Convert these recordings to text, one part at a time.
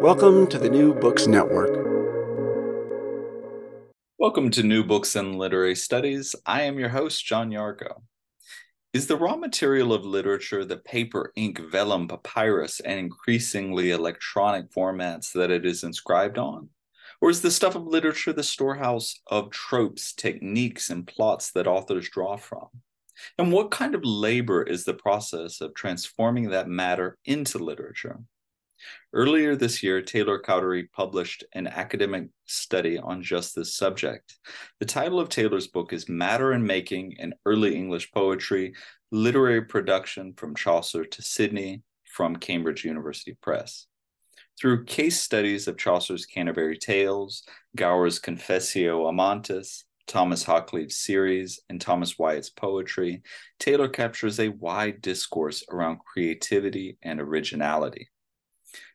Welcome to the New Books Network. Welcome to New Books and Literary Studies. I am your host, John Yargo. Is the raw material of literature the paper, ink, vellum, papyrus, and increasingly electronic formats that it is inscribed on? Or is the stuff of literature the storehouse of tropes, techniques, and plots that authors draw from? And what kind of labor is the process of transforming that matter into literature? Earlier this year, Taylor Cowdery published an academic study on just this subject. The title of Taylor's book is Matter and Making in Early English Poetry Literary Production from Chaucer to Sidney from Cambridge University Press. Through case studies of Chaucer's Canterbury Tales, Gower's Confessio Amantis, Thomas Hoccleve's series, and Thomas Wyatt's poetry, Taylor captures a wide discourse around creativity and originality.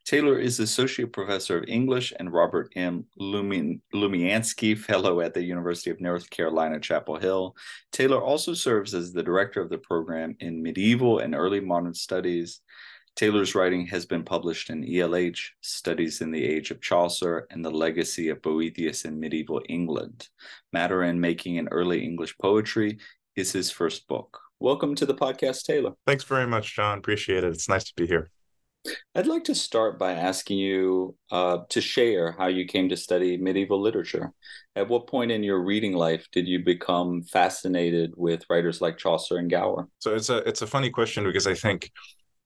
Taylor is Associate Professor of English and Robert M. Lumiansky Fellow at the University of North Carolina, Chapel Hill. Taylor also serves as the Director of the program in Medieval and Early Modern Studies. Taylor's writing has been published in ELH, Studies in the Age of Chaucer, and the Legacy of Boethius in Medieval England. Matter and Making in Early English Poetry is his first book. Welcome to the podcast, Taylor. Thanks very much, John. Appreciate it. It's nice to be here. I'd like to start by asking you uh, to share how you came to study medieval literature. At what point in your reading life did you become fascinated with writers like Chaucer and Gower? So it's a it's a funny question because I think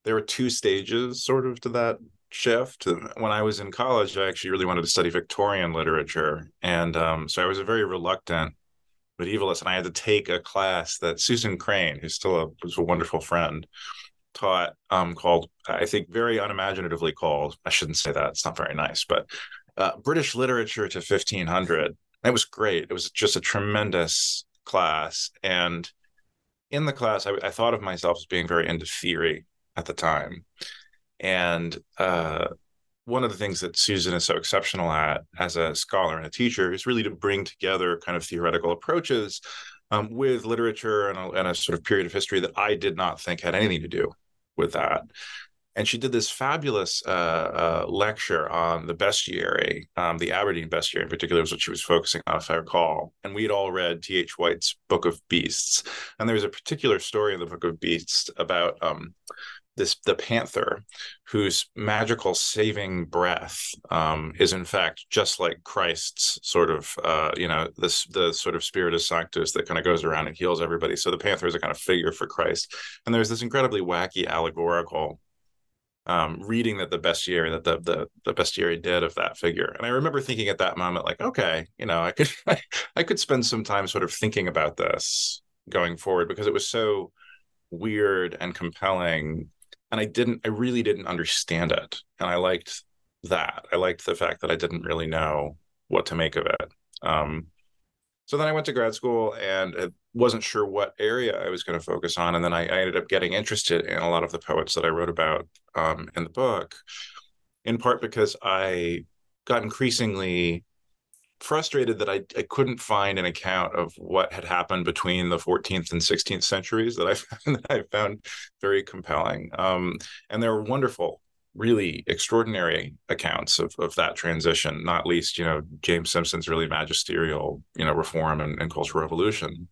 there were two stages sort of to that shift. When I was in college, I actually really wanted to study Victorian literature, and um, so I was a very reluctant medievalist, and I had to take a class that Susan Crane, who's still a was a wonderful friend, taught um, called, I think, very unimaginatively called, I shouldn't say that, it's not very nice, but uh, British Literature to 1500. It was great. It was just a tremendous class. And in the class, I, I thought of myself as being very into theory at the time. And uh, one of the things that Susan is so exceptional at as a scholar and a teacher is really to bring together kind of theoretical approaches um, with literature and a, and a, sort of period of history that I did not think had anything to do with that. And she did this fabulous uh, uh, lecture on the bestiary, um, the Aberdeen bestiary in particular was what she was focusing on, if I recall. And we'd all read T.H. White's Book of Beasts. And there was a particular story in the Book of Beasts about um, this the panther whose magical saving breath um, is in fact just like christ's sort of uh, you know this the sort of spiritus sanctus that kind of goes around and heals everybody. So the panther is a kind of figure for christ. And there's this incredibly wacky allegorical um, reading that the bestiary that the, the the bestiary did of that figure. And i remember thinking at that moment like okay you know i could I, I could spend some time sort of thinking about this going forward because it was so weird and compelling and I didn't, I really didn't understand it. And I liked that. I liked the fact that I didn't really know what to make of it. Um, so then I went to grad school and wasn't sure what area I was going to focus on. And then I, I, ended up getting interested in a lot of the poets that I wrote about um, in the book, in part because I got increasingly frustrated that I, I couldn't find an account of what had happened between the 14th and 16th centuries that I found, that I found very compelling. Um, and there were wonderful, really extraordinary accounts of, of that transition, not least, you know, James Simpson's really magisterial, you know, reform and, and cultural revolution.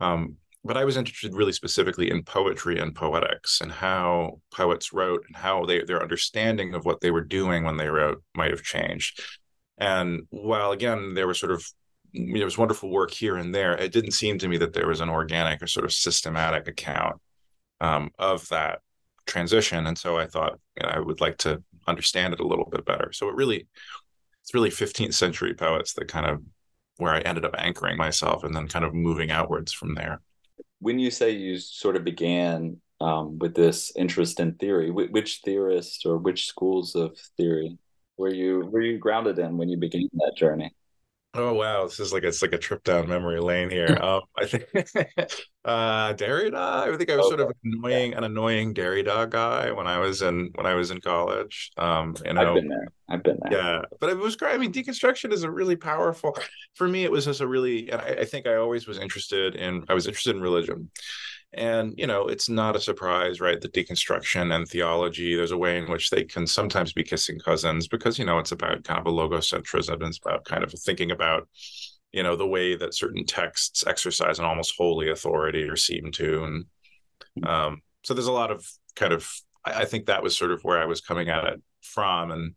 Um, but I was interested really specifically in poetry and poetics and how poets wrote and how they, their understanding of what they were doing when they wrote might have changed. And while again there was sort of there was wonderful work here and there, it didn't seem to me that there was an organic or sort of systematic account um, of that transition. And so I thought you know, I would like to understand it a little bit better. So it really it's really 15th century poets that kind of where I ended up anchoring myself and then kind of moving outwards from there when you say you sort of began um, with this interest in theory, which theorists or which schools of theory were you were you grounded in when you began that journey? Oh wow, this is like it's like a trip down memory lane here. um, I think uh, Derrida. I think I was okay. sort of annoying, yeah. an annoying Derrida guy when I was in when I was in college. Um, you know, I've been there. I've been there. Yeah, but it was great. I mean, deconstruction is a really powerful. For me, it was just a really, and I, I think I always was interested in. I was interested in religion, and, you know, it's not a surprise, right? The deconstruction and theology, there's a way in which they can sometimes be kissing cousins because, you know, it's about kind of a logocentrism. It's about kind of thinking about, you know, the way that certain texts exercise an almost holy authority or seem to. And um, so there's a lot of kind of, I, I think that was sort of where I was coming at it from. And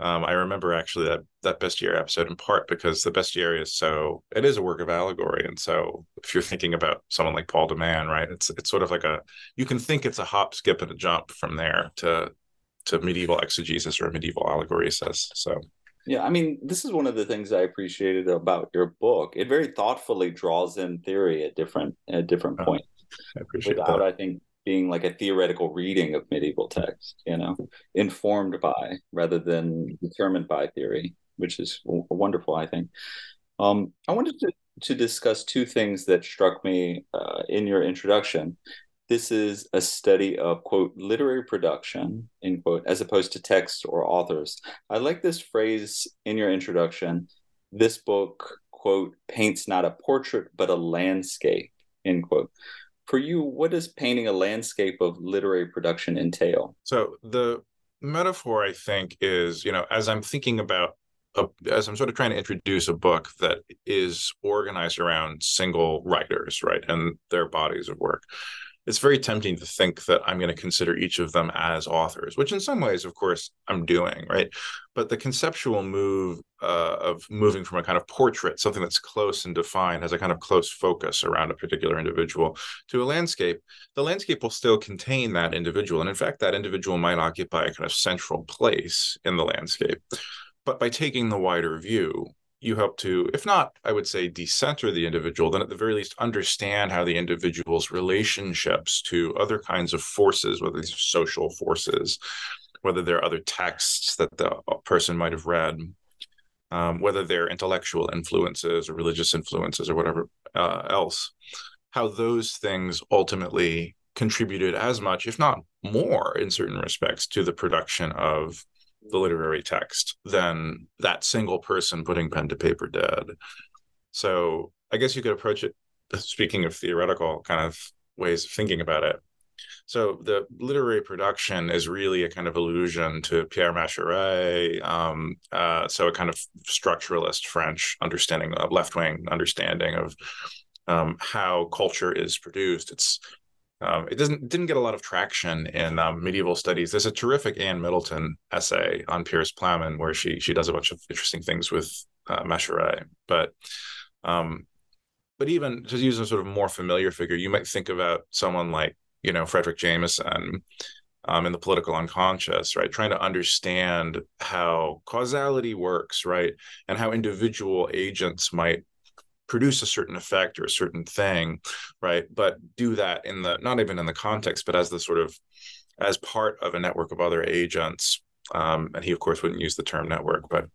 um, I remember actually that that bestiary episode in part because the bestiary is so it is a work of allegory, and so if you're thinking about someone like Paul de Man, right, it's it's sort of like a you can think it's a hop, skip, and a jump from there to to medieval exegesis or medieval allegoresis. So yeah, I mean, this is one of the things I appreciated about your book. It very thoughtfully draws in theory at different at different uh, points. I appreciate without, that. I think, being like a theoretical reading of medieval text, you know, informed by rather than determined by theory, which is w- wonderful, I think. Um, I wanted to, to discuss two things that struck me uh, in your introduction. This is a study of, quote, literary production, end quote, as opposed to text or authors. I like this phrase in your introduction. This book, quote, paints not a portrait, but a landscape, end quote for you, what does painting a landscape of literary production entail? So the metaphor, I think, is you know, as I'm thinking about a, as I'm sort of trying to introduce a book that is organized around single writers, right, and their bodies of work it's very tempting to think that I'm going to consider each of them as authors, which in some ways, of course, I'm doing, right? But the conceptual move uh, of moving from a kind of portrait, something that's close and defined, has a kind of close focus around a particular individual, to a landscape, the landscape will still contain that individual. And in fact, that individual might occupy a kind of central place in the landscape. But by taking the wider view, you help to, if not, I would say, decenter the individual, then at the very least understand how the individual's relationships to other kinds of forces, whether these are social forces, whether there are other texts that the person might have read, um, whether they're intellectual influences or religious influences or whatever uh, else, how those things ultimately contributed as much, if not more, in certain respects, to the production of the literary text than that single person putting pen to paper did. So I guess you could approach it, speaking of theoretical kind of ways of thinking about it. So the literary production is really a kind of allusion to Pierre Macherey. Um, uh, so a kind of structuralist French understanding of left wing understanding of um, how culture is produced. It's um, it doesn't didn't get a lot of traction in um, medieval studies. There's a terrific Anne Middleton essay on Piers Plowman where she she does a bunch of interesting things with uh. But um, but even to use a sort of more familiar figure, you might think about someone like you know Fredric Jameson um, in the political unconscious, right? Trying to understand how causality works, right, and how individual agents might produce a certain effect or a certain thing right? But do that in the not even in the context but as the sort of as part of a network of other agents. Um, and he of course wouldn't use the term network but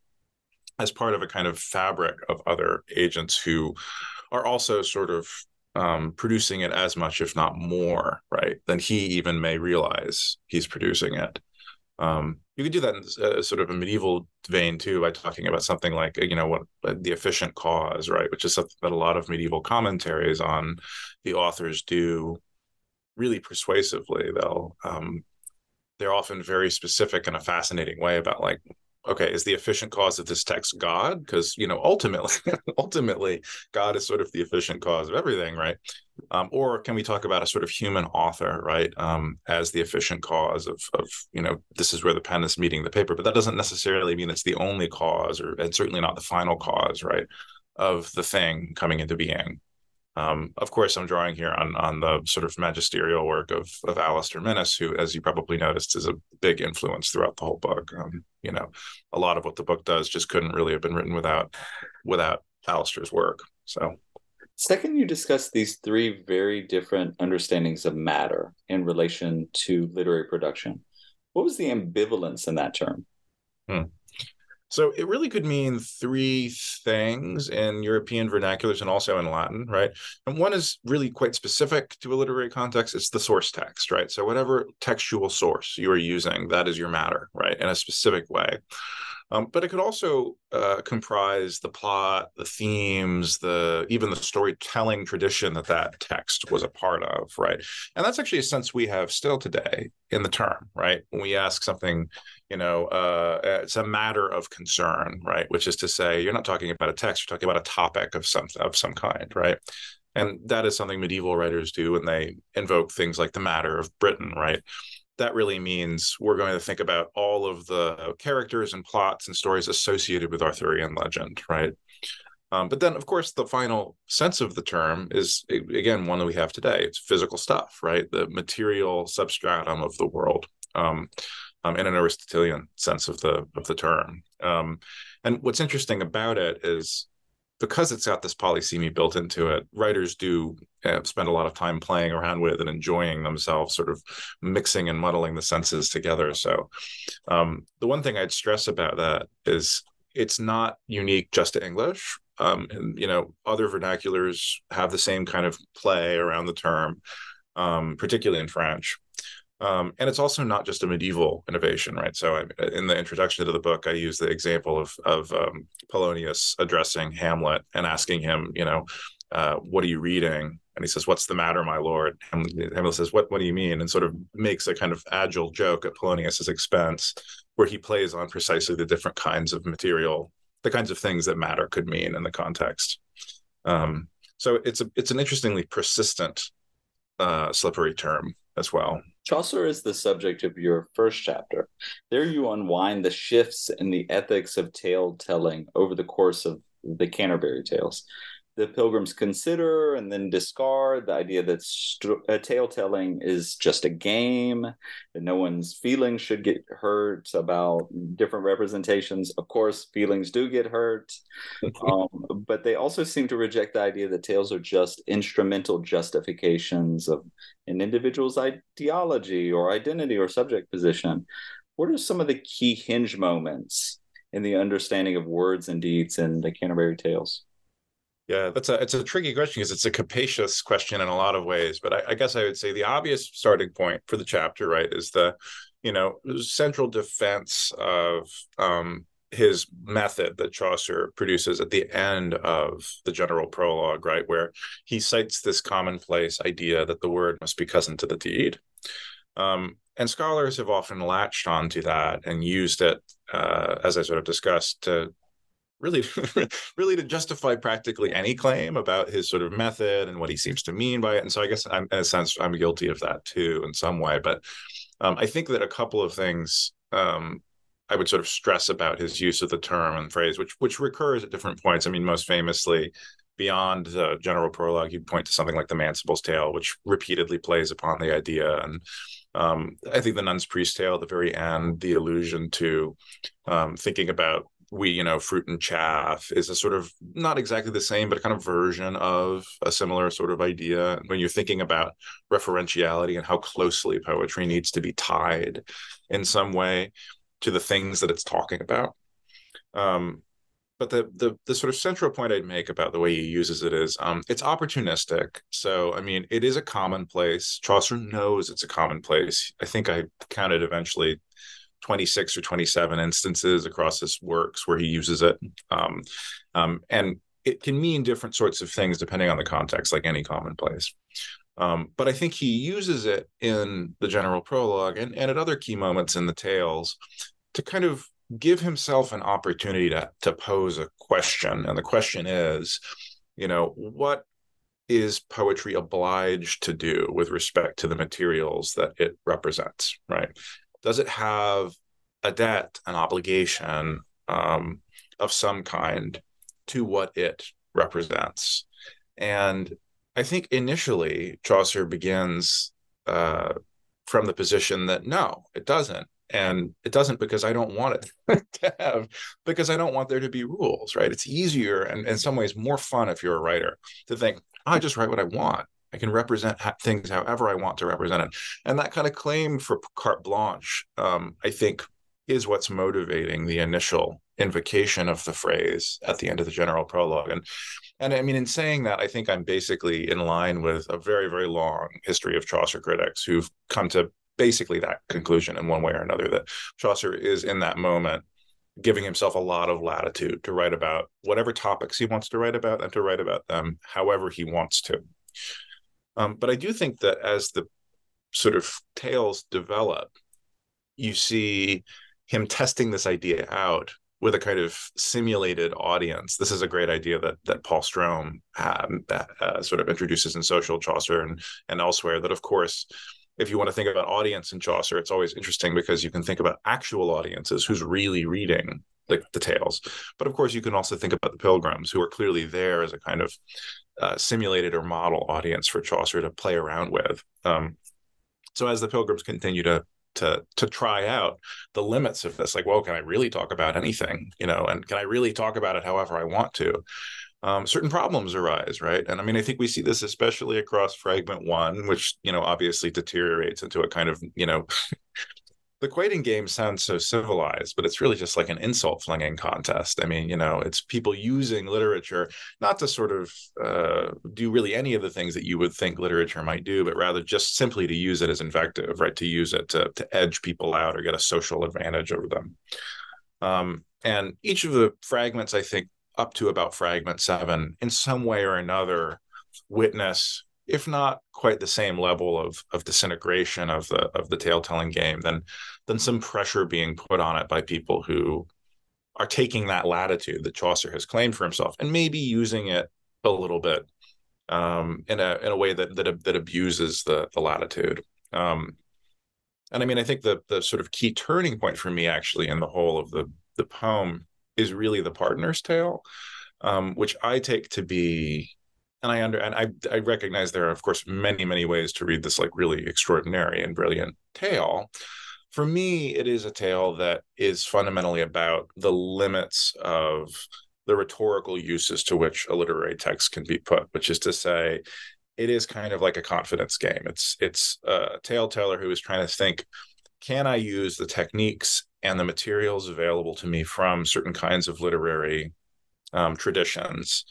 as part of a kind of fabric of other agents who are also sort of um, producing it as much if not more right than he even may realize he's producing it. Um, you could do that in uh, sort of a medieval vein too by talking about something like you know what the efficient cause right? Which is something that a lot of medieval commentaries on the authors do really persuasively. They'll um, they're often very specific in a fascinating way about like okay is the efficient cause of this text god? Because you know ultimately ultimately god is sort of the efficient cause of everything right? Um, or can we talk about a sort of human author right um, as the efficient cause of of you know this is where the pen is meeting the paper but that doesn't necessarily mean it's the only cause or and certainly not the final cause right of the thing coming into being um, of course, I'm drawing here on on the sort of magisterial work of of Alastair Minnis, who, as you probably noticed, is a big influence throughout the whole book. Um, you know, a lot of what the book does just couldn't really have been written without without Alastair's work. So, second, you discuss these three very different understandings of matter in relation to literary production. What was the ambivalence in that term? Hmm. So it really could mean three things in European vernaculars and also in Latin, right? And one is really quite specific to a literary context. It's the source text, right? So whatever textual source you are using, that is your matter, right? In a specific way. Um, but it could also uh, comprise the plot, the themes, the even the storytelling tradition that that text was a part of, right? And that's actually a sense we have still today in the term, right? When we ask something, you know, uh, it's a matter of concern, right? Which is to say, you're not talking about a text, you're talking about a topic of some of some kind, right? And that is something medieval writers do when they invoke things like the matter of Britain, right? that really means we're going to think about all of the characters and plots and stories associated with Arthurian legend, right? Um, but then, of course, the final sense of the term is again one that we have today. It's physical stuff, right? The material substratum of the world, um, um, in an Aristotelian sense of the of the term. Um, and what's interesting about it is because it's got this polysemy built into it, writers do uh, spend a lot of time playing around with and enjoying themselves, sort of mixing and muddling the senses together. So, um, the one thing I'd stress about that is it's not unique just to English. Um, and you know, other vernaculars have the same kind of play around the term, um, particularly in French. Um, and it's also not just a medieval innovation, right? So, I, in the introduction to the book, I use the example of of um, Polonius addressing Hamlet and asking him, you know, uh, "What are you reading?" And he says, "What's the matter, my lord?" And Hamlet says, "What What do you mean?" And sort of makes a kind of agile joke at Polonius's expense, where he plays on precisely the different kinds of material, the kinds of things that matter could mean in the context. Um, so it's a it's an interestingly persistent, uh, slippery term as well. Chaucer is the subject of your first chapter. There you unwind the shifts in the ethics of tale telling over the course of the Canterbury Tales the pilgrims consider and then discard the idea that st- uh, tale telling is just a game, that no one's feelings should get hurt about different representations. Of course, feelings do get hurt, um, but they also seem to reject the idea that tales are just instrumental justifications of an individual's ideology or identity or subject position. What are some of the key hinge moments in the understanding of words and deeds in the Canterbury Tales? Yeah, that's a it's a tricky question because it's a capacious question in a lot of ways. But I, I, guess I would say the obvious starting point for the chapter, right, is the you know central defense of um, his method that Chaucer produces at the end of the general prologue, right, where he cites this commonplace idea that the word must be cousin to the deed. Um, and scholars have often latched onto that and used it, uh, as I sort of discussed, to really really to justify practically any claim about his sort of method and what he seems to mean by it. And so i guess i'm in a sense i'm guilty of that too in some way. But um, i think that a couple of things um, i would sort of stress about his use of the term and phrase which which recurs at different points. I mean most famously beyond the general prologue you'd point to something like the manciple's tale which repeatedly plays upon the idea. And um, I think the nun's priest tale at the very end, the allusion to um, thinking about we you know fruit and chaff is a sort of not exactly the same but a kind of version of a similar sort of idea when you're thinking about referentiality and how closely poetry needs to be tied in some way to the things that it's talking about um, but the, the the sort of central point I'd make about the way he uses it is um, it's opportunistic. So I mean, it is a commonplace. Chaucer knows it's a commonplace. I think I counted eventually 26 or 27 instances across his works where he uses it. Um, um, and it can mean different sorts of things depending on the context, like any commonplace. Um, but I think he uses it in the general prologue and, and at other key moments in the tales to kind of give himself an opportunity to, to pose a question. And the question is, you know, what is poetry obliged to do with respect to the materials that it represents, right? Does it have a debt, an obligation um, of some kind to what it represents? And I think initially Chaucer begins uh, from the position that no, it doesn't. And it doesn't because I don't want it to have, because I don't want there to be rules, right? It's easier and in some ways more fun if you're a writer to think, I just write what I want. I can represent things however I want to represent it. And that kind of claim for carte blanche, um, I think, is what's motivating the initial invocation of the phrase at the end of the general prologue. And and I mean, in saying that, I think I'm basically in line with a very, very long history of Chaucer critics who've come to basically that conclusion in one way or another that Chaucer is in that moment giving himself a lot of latitude to write about whatever topics he wants to write about and to write about them however he wants to. Um, but I do think that as the sort of tales develop, you see him testing this idea out with a kind of simulated audience. This is a great idea that that Paul Strohm um, uh, sort of introduces in Social Chaucer and and elsewhere. That of course, if you want to think about audience in Chaucer, it's always interesting because you can think about actual audiences who's really reading the, the tales. But of course, you can also think about the pilgrims who are clearly there as a kind of uh, simulated or model audience for Chaucer to play around with. Um, so as the pilgrims continue to to to try out the limits of this like well can i really talk about anything you know and can i really talk about it however i want to um, certain problems arise right and i mean i think we see this especially across fragment one which you know obviously deteriorates into a kind of you know the quoting game sounds so civilized, but it's really just like an insult flinging contest. I mean, you know, it's people using literature not to sort of uh, do really any of the things that you would think literature might do, but rather just simply to use it as invective, right? To use it to to edge people out or get a social advantage over them. Um, and each of the fragments, I think, up to about fragment seven, in some way or another, witness if not quite the same level of of disintegration of the of the tale telling game, then then some pressure being put on it by people who are taking that latitude that Chaucer has claimed for himself and maybe using it a little bit um, in a in a way that that that abuses the the latitude. Um, and I mean, I think the the sort of key turning point for me actually in the whole of the the poem is really the pardoner's tale, um, which I take to be and I under and I I recognize there are of course many many ways to read this like really extraordinary and brilliant tale. For me, it is a tale that is fundamentally about the limits of the rhetorical uses to which a literary text can be put, which is to say, it is kind of like a confidence game. It's it's a tale teller who is trying to think, can I use the techniques and the materials available to me from certain kinds of literary um, traditions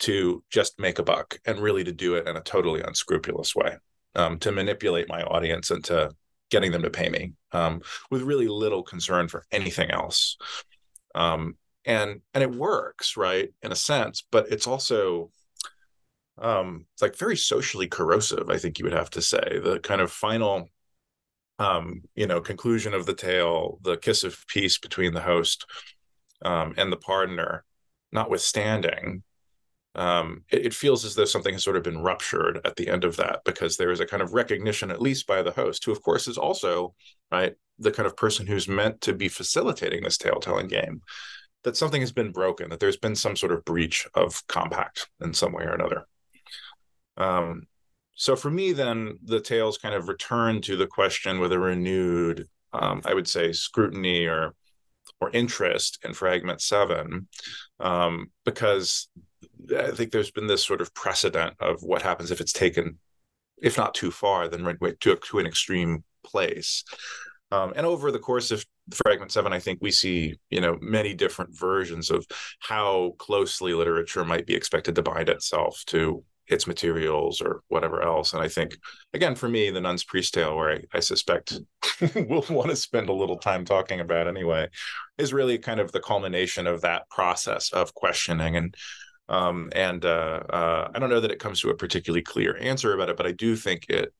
to just make a buck and really to do it in a totally unscrupulous way, um, to manipulate my audience into getting them to pay me um, with really little concern for anything else. Um, and and it works, right, in a sense, but it's also um, it's like very socially corrosive. I think you would have to say the kind of final um, you know conclusion of the tale, the kiss of peace between the host um, and the pardoner, notwithstanding, um, it, it, feels as though something has sort of been ruptured at the end of that because there is a kind of recognition, at least by the host, who of course is also right the kind of person who's meant to be facilitating this tale telling game, that something has been broken, that there's been some sort of breach of compact in some way or another. Um, so for me, then the tales kind of return to the question with a renewed, um, I would say, scrutiny or or interest in fragment seven, um, because I think there's been this sort of precedent of what happens if it's taken, if not too far, then right to, to an extreme place. Um, and over the course of fragment seven, I think we see, you know, many different versions of how closely literature might be expected to bind itself to its materials or whatever else. And I think, again, for me, the Nun's Priest Tale, where I, I suspect we'll want to spend a little time talking about anyway, is really kind of the culmination of that process of questioning and um, and uh, uh, I don't know that it comes to a particularly clear answer about it, but I do think it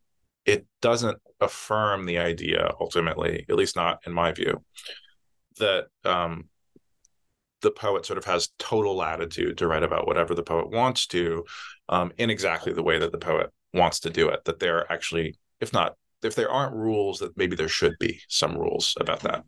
it doesn't affirm the idea ultimately, at least not in my view, that um, the poet sort of has total latitude to write about whatever the poet wants to um, in exactly the way that the poet wants to do it. That they're actually, if not if there aren't rules that maybe there should be some rules about that.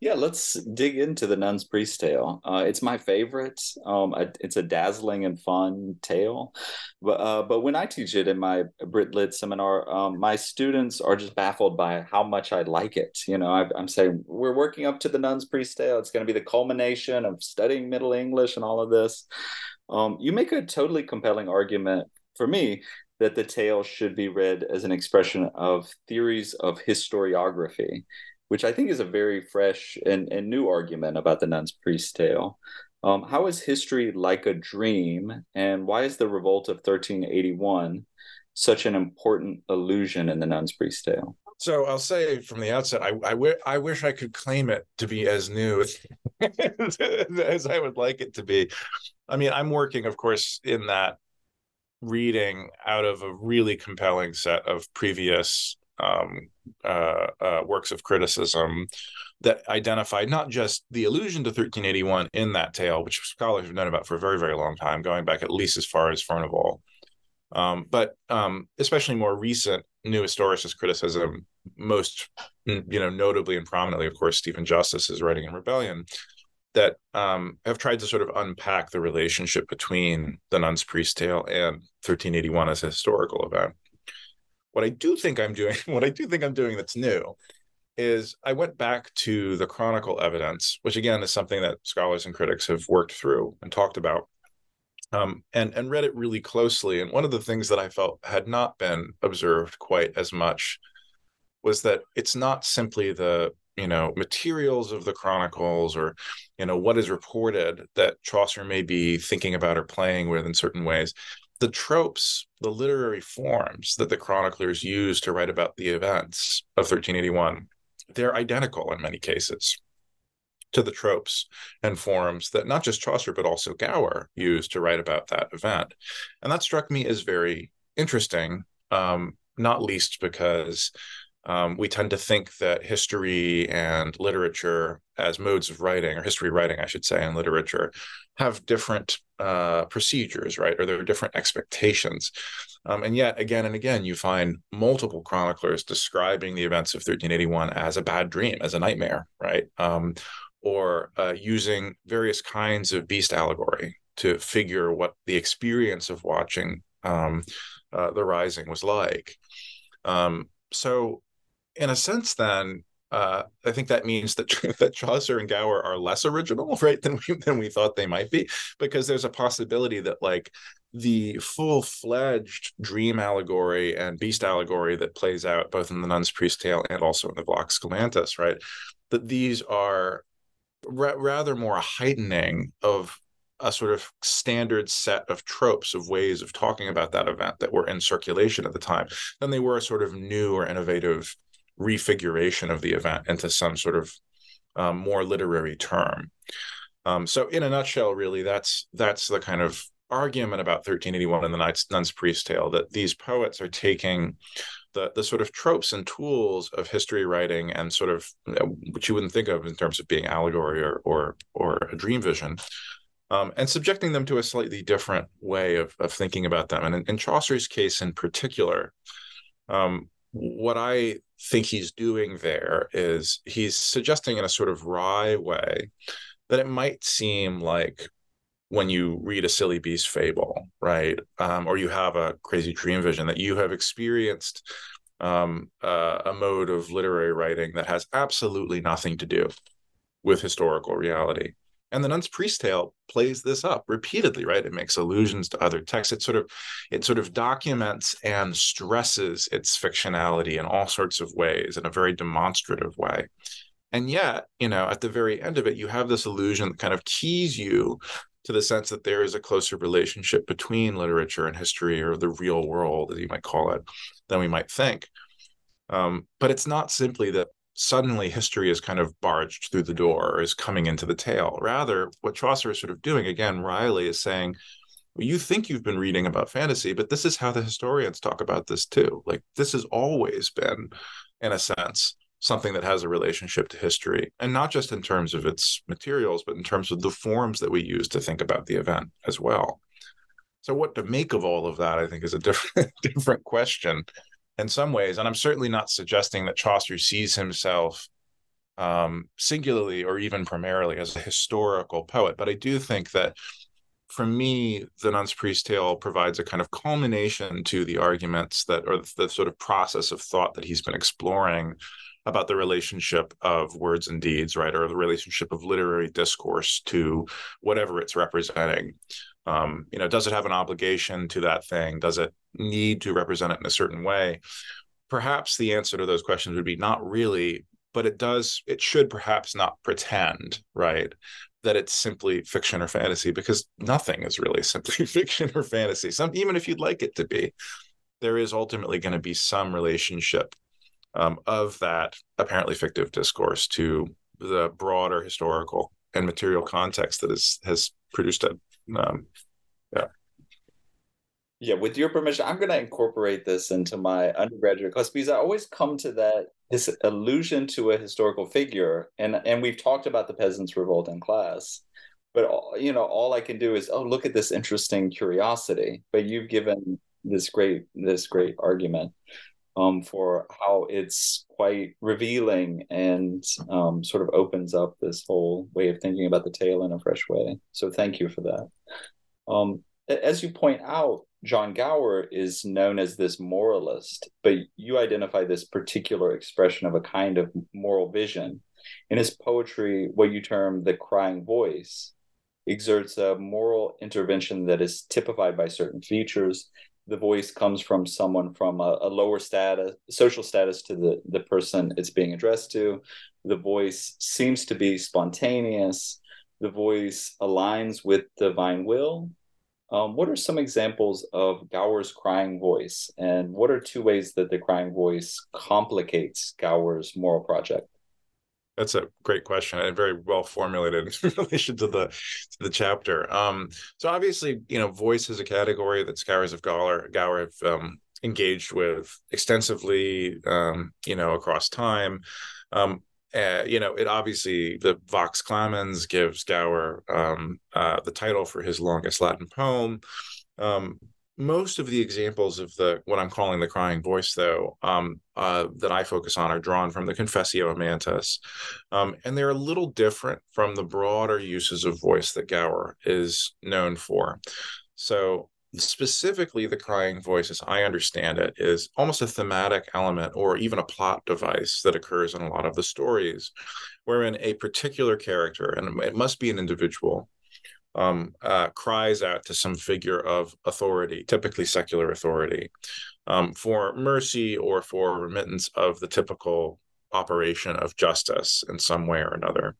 Yeah let's dig into the nun's priest tale. Uh, it's my favorite. Um, it's a dazzling and fun tale. But uh, but when i teach it in my brit lit seminar um, my students are just baffled by how much i like it. You know I, i'm saying we're working up to the nun's priest tale. It's going to be the culmination of studying middle english and all of this. Um, you make a totally compelling argument for me that the tale should be read as an expression of theories of historiography, which I think is a very fresh and, and new argument about the nun's priest tale. Um, how is history like a dream, and why is the revolt of 1381 such an important allusion in the nun's priest tale? So I'll say from the outset, I, I, w- I wish I could claim it to be as new as I would like it to be. I mean, I'm working, of course, in that reading out of a really compelling set of previous um, uh, uh, works of criticism that identified not just the allusion to 1381 in that tale, which scholars have known about for a very, very long time, going back at least as far as Furnivall, um, but um, especially more recent new historicist criticism, most you know, notably and prominently, of course, Stephen Justice's writing in Rebellion, that um, have tried to sort of unpack the relationship between the nun's priest tale and 1381 as a historical event. What I do think I'm doing, what I do think I'm doing that's new, is I went back to the chronicle evidence, which again is something that scholars and critics have worked through and talked about, um, and and read it really closely. And one of the things that I felt had not been observed quite as much was that it's not simply the you know materials of the chronicles or you know what is reported that chaucer may be thinking about or playing with in certain ways. The tropes the literary forms that the chroniclers use to write about the events of 1381 they're identical in many cases to the tropes and forms that not just chaucer but also gower used to write about that event. And that struck me as very interesting um, not least because um, we tend to think that history and literature as modes of writing or history writing i should say and literature have different uh, procedures right? Or there are different expectations. Um, and yet again and again you find multiple chroniclers describing the events of 1381 as a bad dream as a nightmare right? Um, or uh, using various kinds of beast allegory to figure what the experience of watching um, uh, the rising was like. Um, so in a sense, then uh, I think that means that that Chaucer and Gower are less original, right, than we than we thought they might be, because there's a possibility that like the full fledged dream allegory and beast allegory that plays out both in the Nun's Priest Tale and also in the Vox Clamantis, right, that these are ra- rather more a heightening of a sort of standard set of tropes of ways of talking about that event that were in circulation at the time than they were a sort of new or innovative refiguration of the event into some sort of um, more literary term. Um, so, in a nutshell, really, that's that's the kind of argument about 1381 in the Nun's Priest Tale that these poets are taking the the sort of tropes and tools of history writing and sort of you know, which you wouldn't think of in terms of being allegory or or or a dream vision. Um, and subjecting them to a slightly different way of, of thinking about them. And in, in Chaucer's case in particular, um, what I think he's doing there is he's suggesting in a sort of wry way that it might seem like when you read a silly beast fable, right, um, or you have a crazy dream vision, that you have experienced um, uh, a mode of literary writing that has absolutely nothing to do with historical reality. And the Nun's Priest Tale plays this up repeatedly, right? It makes allusions to other texts. It sort of it sort of documents and stresses its fictionality in all sorts of ways in a very demonstrative way. And yet, you know, at the very end of it, you have this illusion that kind of keys you to the sense that there is a closer relationship between literature and history or the real world, as you might call it, than we might think. Um, but it's not simply that suddenly history is kind of barged through the door or is coming into the tale. Rather, what Chaucer is sort of doing, again, wryly is saying, well, you think you've been reading about fantasy, but this is how the historians talk about this too. Like this has always been, in a sense, something that has a relationship to history, and not just in terms of its materials, but in terms of the forms that we use to think about the event as well. So, what to make of all of that, I think, is a different different question in some ways. And I'm certainly not suggesting that Chaucer sees himself um, singularly or even primarily as a historical poet, but I do think that for me, the Nun's Priest Tale provides a kind of culmination to the arguments that, or the sort of process of thought that he's been exploring about the relationship of words and deeds, right, or the relationship of literary discourse to whatever it's representing. Um, you know, does it have an obligation to that thing? Does it need to represent it in a certain way? Perhaps the answer to those questions would be not really, but it does, it should perhaps not pretend, right, that it's simply fiction or fantasy because nothing is really simply fiction or fantasy. Some even if you'd like it to be, there is ultimately going to be some relationship um, of that apparently fictive discourse to the broader historical and material context that is has produced it. Um. Yeah, with your permission, I'm going to incorporate this into my undergraduate class because I always come to that this allusion to a historical figure, and and we've talked about the peasants' revolt in class, but you know all I can do is oh look at this interesting curiosity. But you've given this great this great argument um, for how it's quite revealing and um, sort of opens up this whole way of thinking about the tale in a fresh way. So thank you for that. Um, as you point out, John Gower is known as this moralist, but you identify this particular expression of a kind of moral vision. In his poetry, what you term the crying voice exerts a moral intervention that is typified by certain features. The voice comes from someone from a, a lower status, social status to the, the person it's being addressed to. The voice seems to be spontaneous. The voice aligns with divine will um, what are some examples of Gower's crying voice, and what are two ways that the crying voice complicates Gower's moral project? That's a great question and very well formulated in relation to the to the chapter. Um, so obviously, you know, voice is a category that scholars of Gower Gower have um, engaged with extensively, um, you know, across time. Um, uh, you know, it obviously the Vox Clamantis gives Gower um, uh, the title for his longest Latin poem. Um, most of the examples of the what I'm calling the crying voice, though, um, uh, that I focus on are drawn from the Confessio Amantis, um, and they're a little different from the broader uses of voice that Gower is known for. So specifically the crying voice as i understand it is almost a thematic element or even a plot device that occurs in a lot of the stories wherein a particular character and it must be an individual um, uh, cries out to some figure of authority typically secular authority um, for mercy or for remittance of the typical operation of justice in some way or another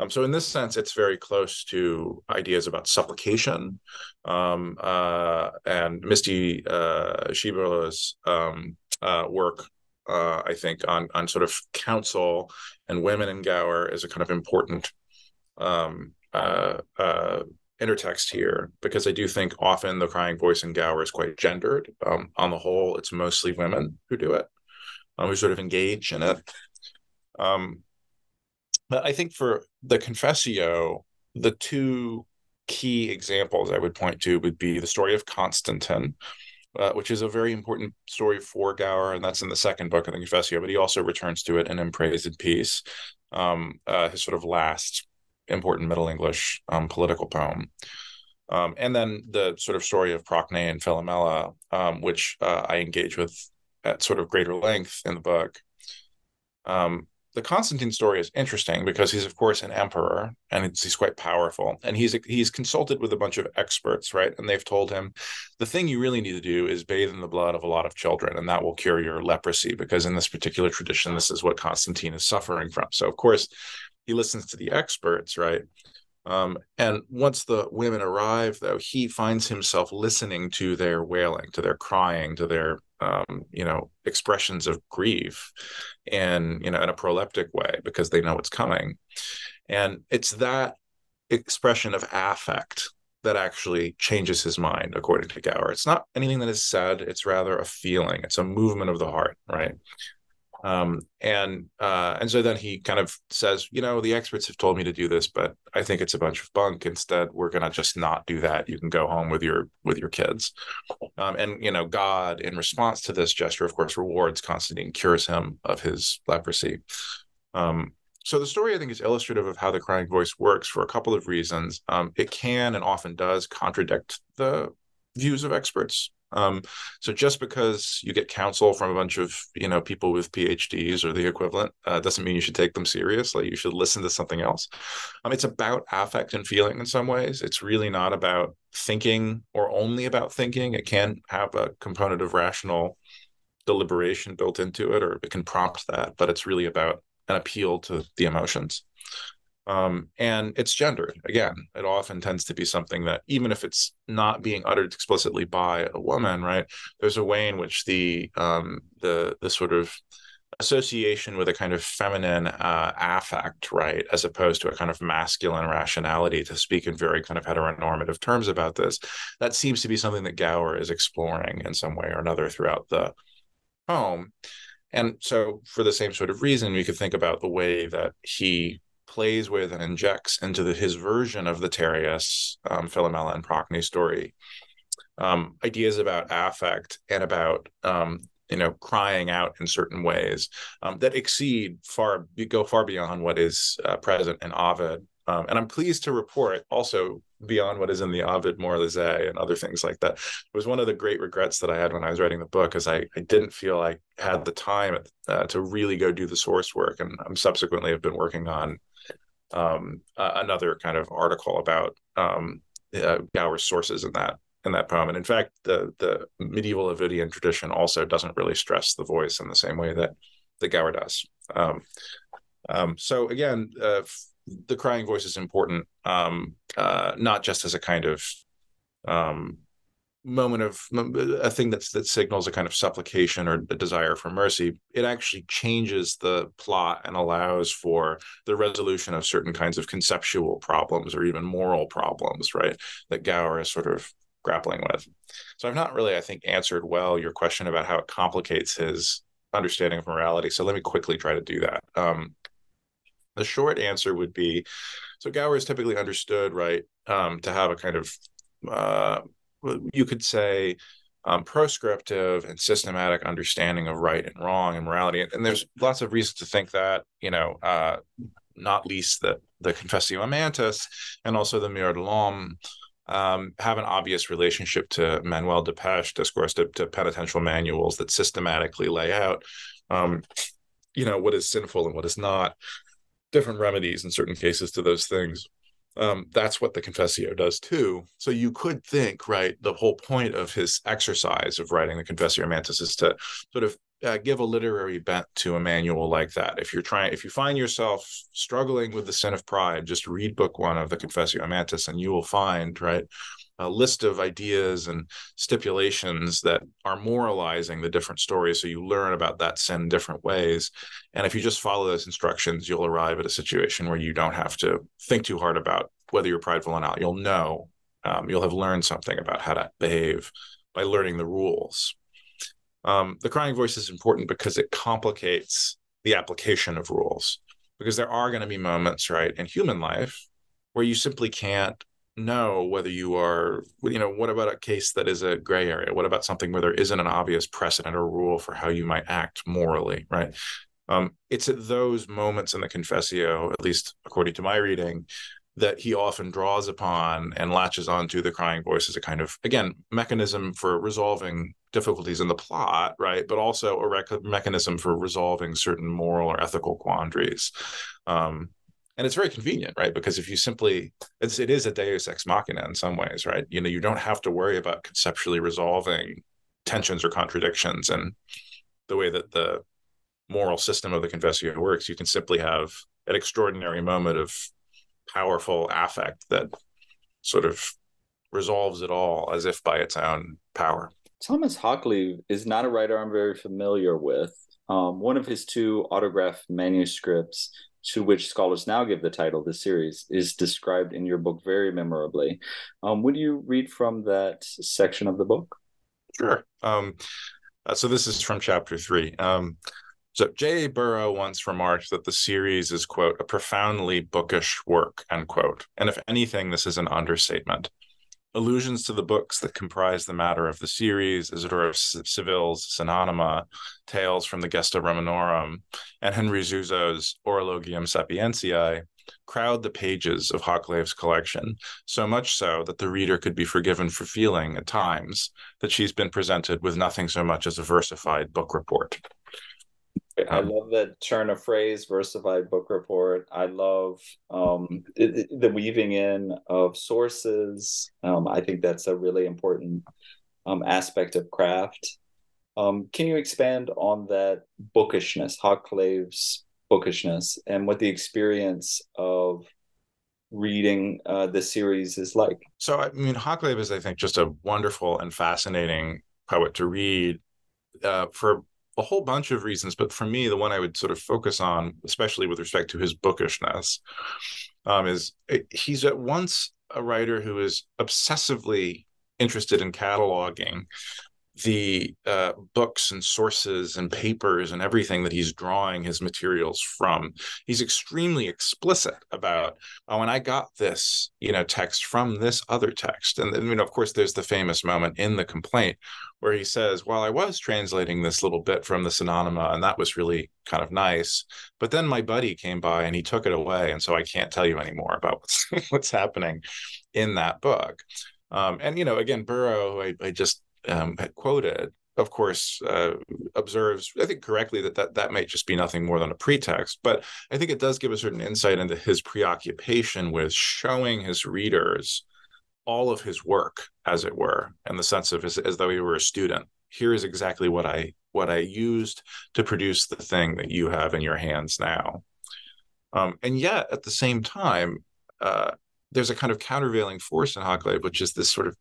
um, so in this sense, it's very close to ideas about supplication um, uh, and Misty uh, Schieberle's um, uh, work. Uh, I think on on sort of counsel and women in Gower is a kind of important um, uh, uh, intertext here because I do think often the crying voice in Gower is quite gendered. Um, on the whole, it's mostly women who do it, um, who sort of engage in it. Um, but I think for the Confessio, the two key examples I would point to would be the story of Constantine, uh, which is a very important story for Gower, and that's in the second book of the Confessio. But he also returns to it in "In Praise and Peace," um, uh, his sort of last important Middle English um, political poem. Um, and then the sort of story of Procne and Philomela, um, which uh, I engage with at sort of greater length in the book. Um, the Constantine story is interesting because he's of course an emperor and he's quite powerful. And he's he's consulted with a bunch of experts right? And they've told him the thing you really need to do is bathe in the blood of a lot of children and that will cure your leprosy because in this particular tradition this is what Constantine is suffering from. So of course he listens to the experts right? Um, and once the women arrive, though, he finds himself listening to their wailing, to their crying, to their um, you know expressions of grief, and you know in a proleptic way because they know it's coming, and it's that expression of affect that actually changes his mind, according to Gower. It's not anything that is said; it's rather a feeling. It's a movement of the heart, right? Um, and uh, and so then he kind of says, you know, the experts have told me to do this, but I think it's a bunch of bunk. Instead, we're going to just not do that. You can go home with your with your kids. Um, and you know, God, in response to this gesture, of course, rewards Constantine, cures him of his leprosy. Um, so the story, I think, is illustrative of how the crying voice works for a couple of reasons. Um, it can and often does contradict the views of experts. Um, so just because you get counsel from a bunch of you know people with PhDs or the equivalent uh, doesn't mean you should take them seriously. You should listen to something else. Um, it's about affect and feeling in some ways. It's really not about thinking or only about thinking. It can have a component of rational deliberation built into it, or it can prompt that. But it's really about an appeal to the emotions. Um, and it's gendered. Again it often tends to be something that even if it's not being uttered explicitly by a woman right there's a way in which the um, the the sort of association with a kind of feminine uh, affect right as opposed to a kind of masculine rationality to speak in very kind of heteronormative terms about this that seems to be something that gower is exploring in some way or another throughout the poem. And so for the same sort of reason we could think about the way that he plays with and injects into the, his version of the Tereus, um, Philomela, and Procne story. Um, ideas about affect and about um, you know crying out in certain ways um, that exceed far go far beyond what is uh, present in Ovid. Um, and I'm pleased to report also beyond what is in the Ovide Moralisé and other things like that. It was one of the great regrets that I had when I was writing the book, is I, I didn't feel I had the time uh, to really go do the source work. And I'm subsequently have been working on um, uh, another kind of article about um, uh, Gower's sources in that in that poem. And in fact, the the medieval Ovidian tradition also doesn't really stress the voice in the same way that the Gower does. Um, um, so again, uh, the crying voice is important, um, uh, not just as a kind of um, moment of a thing that's that signals a kind of supplication or a desire for mercy it actually changes the plot and allows for the resolution of certain kinds of conceptual problems or even moral problems right that gower is sort of grappling with. So i've not really i think answered well your question about how it complicates his understanding of morality so let me quickly try to do that. Um, the short answer would be so gower is typically understood right um, to have a kind of uh, you could say um, proscriptive and systematic understanding of right and wrong and morality. And, and there's lots of reasons to think that, you know, uh, not least that the Confessio Amantis and also the Mirour de l'Omme um, have an obvious relationship to Manuel des Pechiez, discourse to, to, penitential manuals that systematically lay out, um, you know, what is sinful and what is not, different remedies in certain cases to those things um, that's what the Confessio does too. So you could think, right, the whole point of his exercise of writing the Confessio Amantis is to sort of uh, give a literary bent to a manual like that. If you're trying, if you find yourself struggling with the sin of pride, just read book one of the Confessio Amantis, and you will find, right, a list of ideas and stipulations that are moralizing the different stories so you learn about that sin different ways. And if you just follow those instructions you'll arrive at a situation where you don't have to think too hard about whether you're prideful or not. You'll know um, you'll have learned something about how to behave by learning the rules. Um, the crying voice is important because it complicates the application of rules because there are going to be moments right in human life where you simply can't know whether you are you know what about a case that is a gray area? What about something where there isn't an obvious precedent or rule for how you might act morally right? Um, it's at those moments in the confessio at least according to my reading that he often draws upon and latches onto the crying voice as a kind of again mechanism for resolving difficulties in the plot right? But also a rec- mechanism for resolving certain moral or ethical quandaries. Um, and it's very convenient right because if you simply it's, it is a deus ex machina in some ways right you know you don't have to worry about conceptually resolving tensions or contradictions and the way that the moral system of the confessio works you can simply have an extraordinary moment of powerful affect that sort of resolves it all as if by its own power. Thomas Hoccleve is not a writer I'm very familiar with. Um, one of his two autograph manuscripts, to which scholars now give the title the series, is described in your book very memorably. Um, would you read from that section of the book? Sure. Um, uh, so this is from chapter three. Um, so J.A. Burrow once remarked that the series is, quote, a profoundly bookish work, end quote. And if anything, this is an understatement. Allusions to the books that comprise the matter of the series, Isidore of Seville's Synonyma, Tales from the Gesta Romanorum, and Henry Suso's Horologium Sapientiae, crowd the pages of Hoccleve's collection, so much so that the reader could be forgiven for feeling, at times, that she's been presented with nothing so much as a versified book report. I um, love that turn of phrase, versified book report. I love um, it, the weaving in of sources. Um, I think that's a really important um, aspect of craft. Um, can you expand on that bookishness, Hoccleve's bookishness, and what the experience of reading uh, the series is like? So, I mean, Hoccleve is, I think, just a wonderful and fascinating poet to read uh, for a whole bunch of reasons, but for me, the one I would sort of focus on, especially with respect to his bookishness, um, is eh, he's at once a writer who is obsessively interested in cataloging the uh, books and sources and papers and everything that he's drawing his materials from. He's extremely explicit about, oh, and I got this, you know, text from this other text. And you know, of course, there's the famous moment in the complaint where he says, well, I was translating this little bit from the Synonyma, and that was really kind of nice. But then my buddy came by and he took it away. And so I can't tell you anymore about what's, what's happening in that book. Um, and, you know, again, Burrow, I, I just um, had quoted, of course, uh, observes, I think correctly, that, that that might just be nothing more than a pretext. But I think it does give a certain insight into his preoccupation with showing his readers all of his work, as it were, in the sense of as, as though he were a student. Here is exactly what I what I used to produce the thing that you have in your hands now. Um, and yet, at the same time, uh, there's a kind of countervailing force in Hoccleve, which is this sort of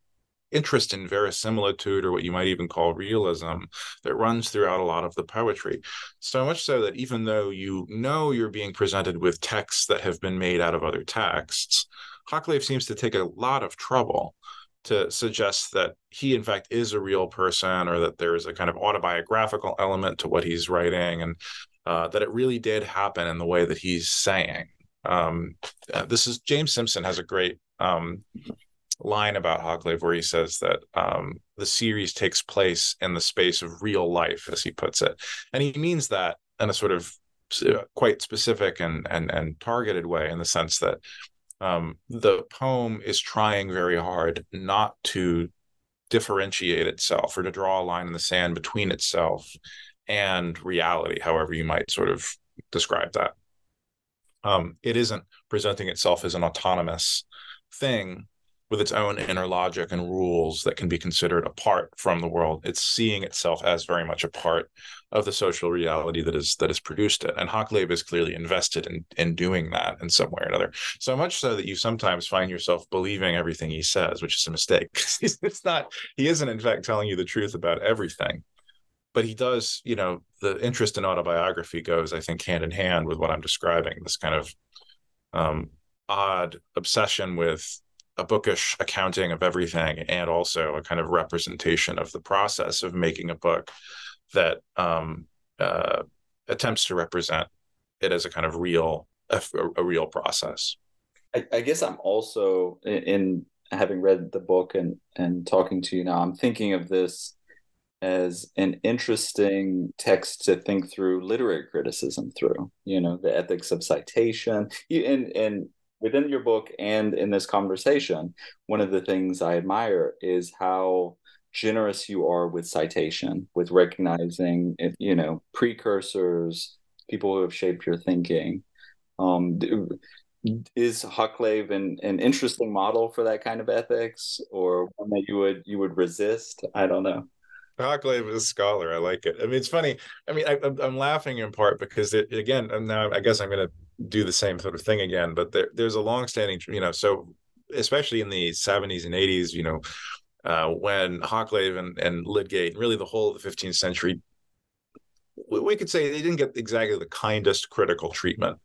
interest in verisimilitude or what you might even call realism that runs throughout a lot of the poetry. So much so that even though you know you're being presented with texts that have been made out of other texts, Hoccleve seems to take a lot of trouble to suggest that he in fact is a real person or that there is a kind of autobiographical element to what he's writing and uh, that it really did happen in the way that he's saying um, uh, this is james simpson has a great um, line about Hoccleve where he says that um, the series takes place in the space of real life, as he puts it, and he means that in a sort of uh, quite specific and and and targeted way, in the sense that um, the poem is trying very hard not to differentiate itself or to draw a line in the sand between itself and reality, however you might sort of describe that. Um, it isn't presenting itself as an autonomous thing with its own inner logic and rules that can be considered apart from the world. It's seeing itself as very much a part of the social reality that is that has produced it. And Hoccleve is clearly invested in in doing that in some way or another. So much so that you sometimes find yourself believing everything he says, which is a mistake. it's not he isn't in fact telling you the truth about everything. But he does, you know, the interest in autobiography goes, I think, hand in hand with what I'm describing. This kind of um, odd obsession with a bookish accounting of everything and also a kind of representation of the process of making a book that um, uh, attempts to represent it as a kind of real a, a real process. I, I, guess i'm also in, in having read the book and and talking to you now i'm thinking of this as an interesting text to think through literary criticism through you know the ethics of citation. And and within your book and in this conversation, one of the things I admire is how generous you are with citation, with recognizing, you know, precursors, people who have shaped your thinking. Um, is Hoccleve an, an interesting model for that kind of ethics, or one that you would you would resist? I don't know. Hoccleve is a scholar. I like it. I mean, it's funny. I mean, I, am laughing in part because it, again, now I guess I'm going to do the same sort of thing again. But there, there's a long-standing, you know, so especially in the 70s and 80s, you know, uh, when Hoccleve and, and Lydgate, really the whole of the 15th century, we, we could say they didn't get exactly the kindest critical treatment.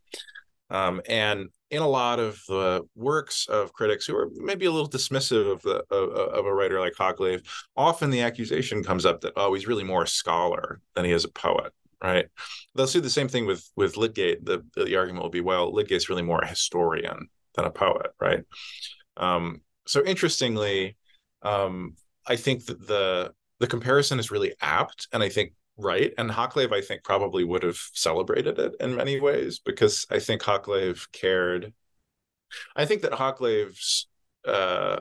Um, and in a lot of the works of critics who are maybe a little dismissive of the of, of a writer like Hoccleve, often the accusation comes up that oh he's really more a scholar than he is a poet, right? They'll see the same thing with with Lydgate. The the argument will be well Lydgate's really more a historian than a poet, right? Um, so interestingly, um, I think that the the comparison is really apt, and I think right. And Hoccleve, I think, probably would have celebrated it in many ways because I think Hoccleve cared. I think that Hoccleve's uh,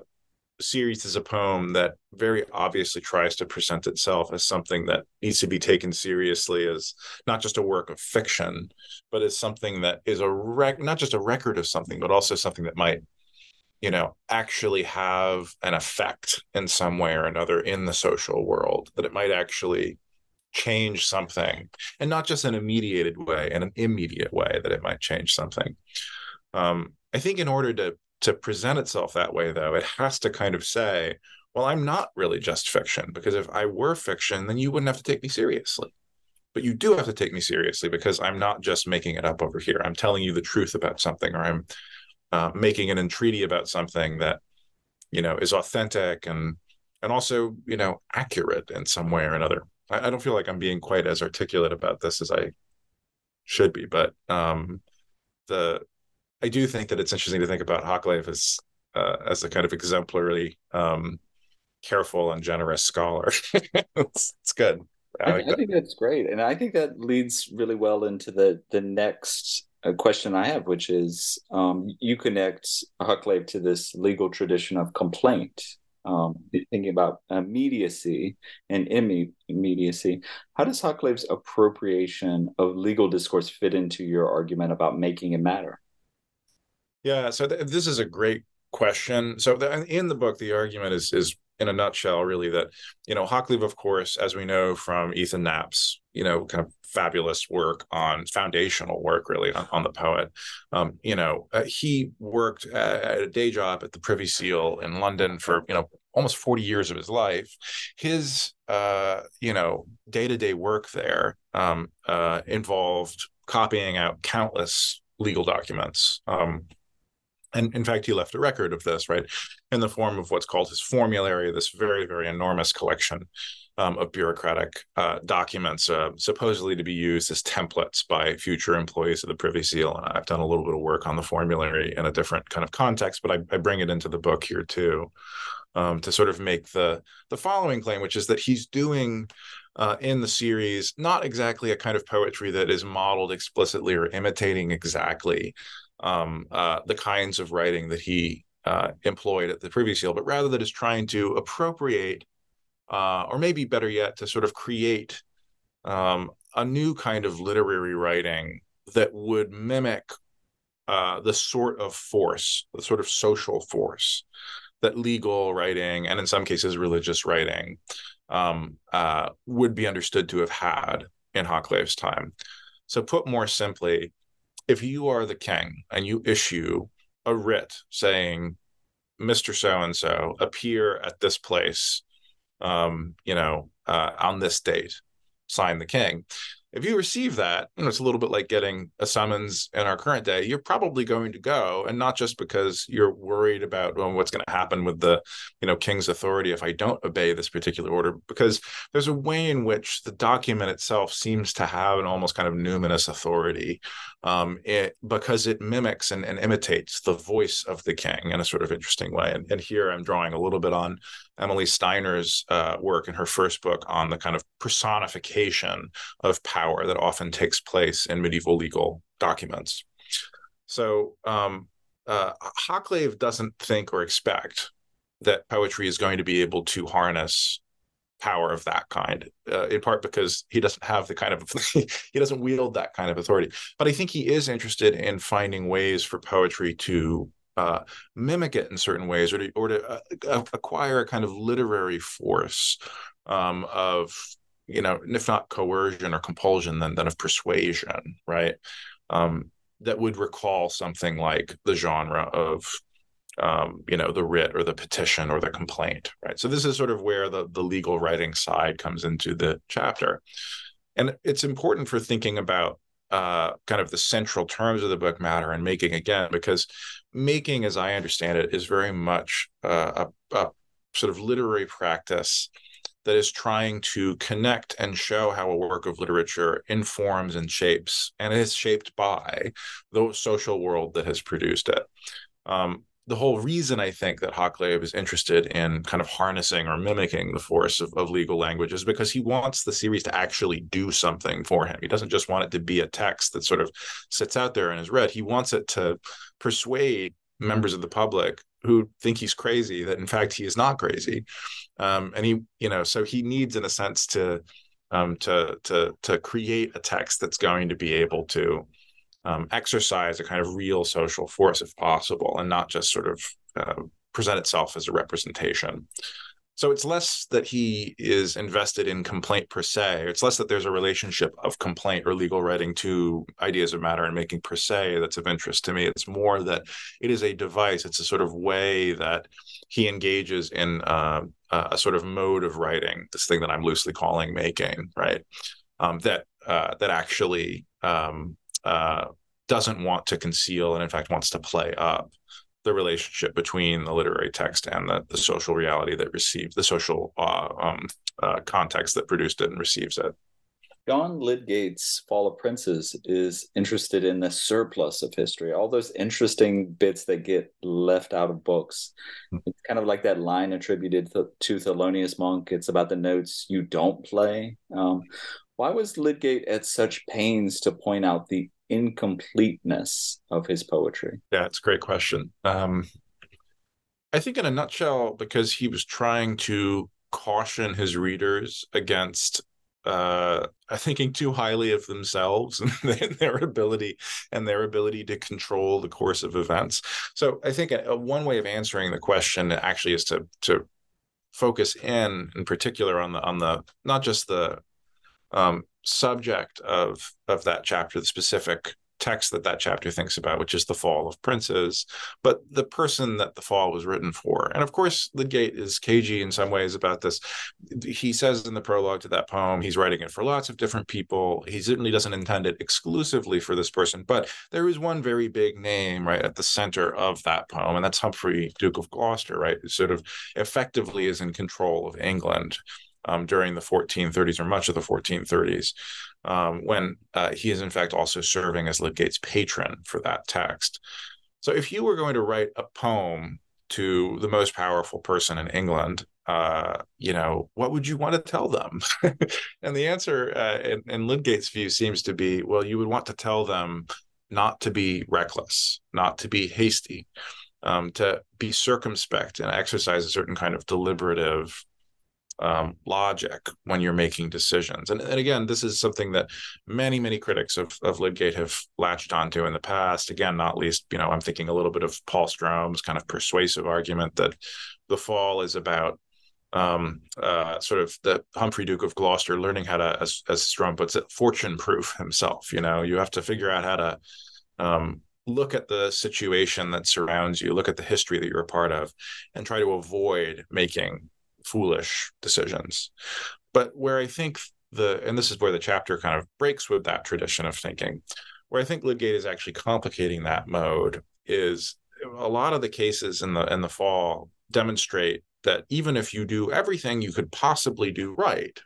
series is a poem that very obviously tries to present itself as something that needs to be taken seriously as not just a work of fiction, but as something that is a rec- not just a record of something, but also something that might you know actually have an effect in some way or another in the social world that it might actually change something and not just in a mediated way in an immediate way that it might change something. Um, i think in order to to present itself that way though it has to kind of say well i'm not really just fiction because if i were fiction then you wouldn't have to take me seriously. But you do have to take me seriously because i'm not just making it up over here. I'm telling you the truth about something or i'm uh, making an entreaty about something that you know is authentic and and also you know accurate in some way or another I, I don't feel like I'm being quite as articulate about this as I should be, but um, the I do think that it's interesting to think about Hoccleve as uh, as a kind of exemplary, um, careful and generous scholar. it's, it's, good. I, I, I think that's great, and I think that leads really well into the the next uh, question I have, which is um, you connect Hoccleve to this legal tradition of complaint, um, thinking about immediacy and immediacy, how does Hoccleve's appropriation of legal discourse fit into your argument about making it matter? Yeah, so th- this is a great question. So in the book, the argument is is in a nutshell, really that you know Hoccleve, of course, as we know from Ethan Knapp's you know kind of fabulous work on foundational work really on, on the poet. Um, you know uh, he worked at a day job at the privy seal in london for you know almost 40 years of his life. His uh, you know day-to-day work there um, uh, involved copying out countless legal documents. Um, and in fact, he left a record of this, right, in the form of what's called his formulary, this very, very enormous collection um, of bureaucratic uh, documents, uh, supposedly to be used as templates by future employees of the Privy Seal. And I've done a little bit of work on the formulary in a different kind of context, but I, I bring it into the book here too, um, to sort of make the the following claim, which is that he's doing. Uh, in the series, not exactly a kind of poetry that is modeled explicitly or imitating exactly um, uh, the kinds of writing that he uh, employed at the Privy Seal, but rather that is trying to appropriate, uh, or maybe better yet, to sort of create um, a new kind of literary writing that would mimic uh, the sort of force, the sort of social force that legal writing and in some cases religious writing um, uh, would be understood to have had in Hoccleve's time. So, put more simply, if you are the king and you issue a writ saying, Mr. So and so, appear at this place, um, you know, uh, on this date, sign the king if you receive that, you know, it's a little bit like getting a summons in our current day. You're probably going to go, and not just because you're worried about well, what's going to happen with the, you know, king's authority if I don't obey this particular order, because there's a way in which the document itself seems to have an almost kind of numinous authority, um, it, because it mimics and, and, imitates the voice of the king in a sort of interesting way. And, and here I'm drawing a little bit on Emily Steiner's uh, work in her first book on the kind of personification of power that often takes place in medieval legal documents. So um, uh, doesn't think or expect that poetry is going to be able to harness power of that kind uh, in part because he doesn't have the kind of he doesn't wield that kind of authority but i think he is interested in finding ways for poetry to uh, mimic it in certain ways or to, or to uh, acquire a kind of literary force um, of you know, if not coercion or compulsion, then then of persuasion, right? Um, that would recall something like the genre of um, you know, the writ or the petition or the complaint, right? So this is sort of where the the legal writing side comes into the chapter, and it's important for thinking about uh, kind of the central terms of the book matter and making again because making, as I understand it, is very much uh, a, a sort of literary practice that is trying to connect and show how a work of literature informs and shapes and is shaped by the social world that has produced it. Um, the whole reason I think that Hoccleve is interested in kind of harnessing or mimicking the force of, of legal language is because he wants the series to actually do something for him. He doesn't just want it to be a text that sort of sits out there and is read. He wants it to persuade members of the public who think he's crazy that in fact he is not crazy. Um, and he you know so he needs in a sense to um, to to to create a text that's going to be able to um, exercise a kind of real social force if possible and not just sort of uh, present itself as a representation so it's less that he is invested in complaint per se. It's less that there's a relationship of complaint or legal writing to ideas of matter and making per se that's of interest to me. It's more that it is a device. It's a sort of way that he engages in uh, a sort of mode of writing. This thing that I'm loosely calling making, right? Um, that uh, that actually um, uh, doesn't want to conceal and in fact wants to play up the relationship between the literary text and the, the social reality that received the social uh, um, uh, context that produced it and receives it. John Lydgate's Fall of Princes is interested in the surplus of history, all those interesting bits that get left out of books. Hmm. It's kind of like that line attributed to, to Thelonious Monk. It's about the notes you don't play. Um, why was Lydgate at such pains to point out the incompleteness of his poetry? Yeah, it's a great question. Um, I think, in a nutshell, because he was trying to caution his readers against uh, thinking too highly of themselves and their ability and their ability to control the course of events. So I think a, a one way of answering the question actually is to to focus in in particular on the on the not just the um, subject of of that chapter, the specific text that that chapter thinks about, which is the fall of princes, but the person that the fall was written for. And of course, Lydgate is cagey in some ways about this. He says in the prologue to that poem, he's writing it for lots of different people. He certainly doesn't intend it exclusively for this person, but there is one very big name right at the center of that poem, and that's Humphrey, Duke of Gloucester, right? Who sort of effectively is in control of England um, during the 1430s or much of the 1430s, um, when uh, he is in fact also serving as Lydgate's patron for that text. So if you were going to write a poem to the most powerful person in England, uh, you know, what would you want to tell them? and the answer, uh, in, in Lydgate's view, seems to be, well, you would want to tell them not to be reckless, not to be hasty, um, to be circumspect and exercise a certain kind of deliberative um, logic when you're making decisions. And, and, again, this is something that many, many critics of, of Lydgate have latched onto in the past. Again, not least, you know, I'm thinking a little bit of Paul Strohm's kind of persuasive argument that the fall is about um, uh, sort of the Humphrey Duke of Gloucester learning how to, as, as Strome puts it, fortune proof himself. You know, you have to figure out how to um, look at the situation that surrounds you, look at the history that you're a part of, and try to avoid making foolish decisions. But where I think the, and this is where the chapter kind of breaks with that tradition of thinking, where I think Lydgate is actually complicating that mode is a lot of the cases in the in the fall demonstrate that even if you do everything you could possibly do right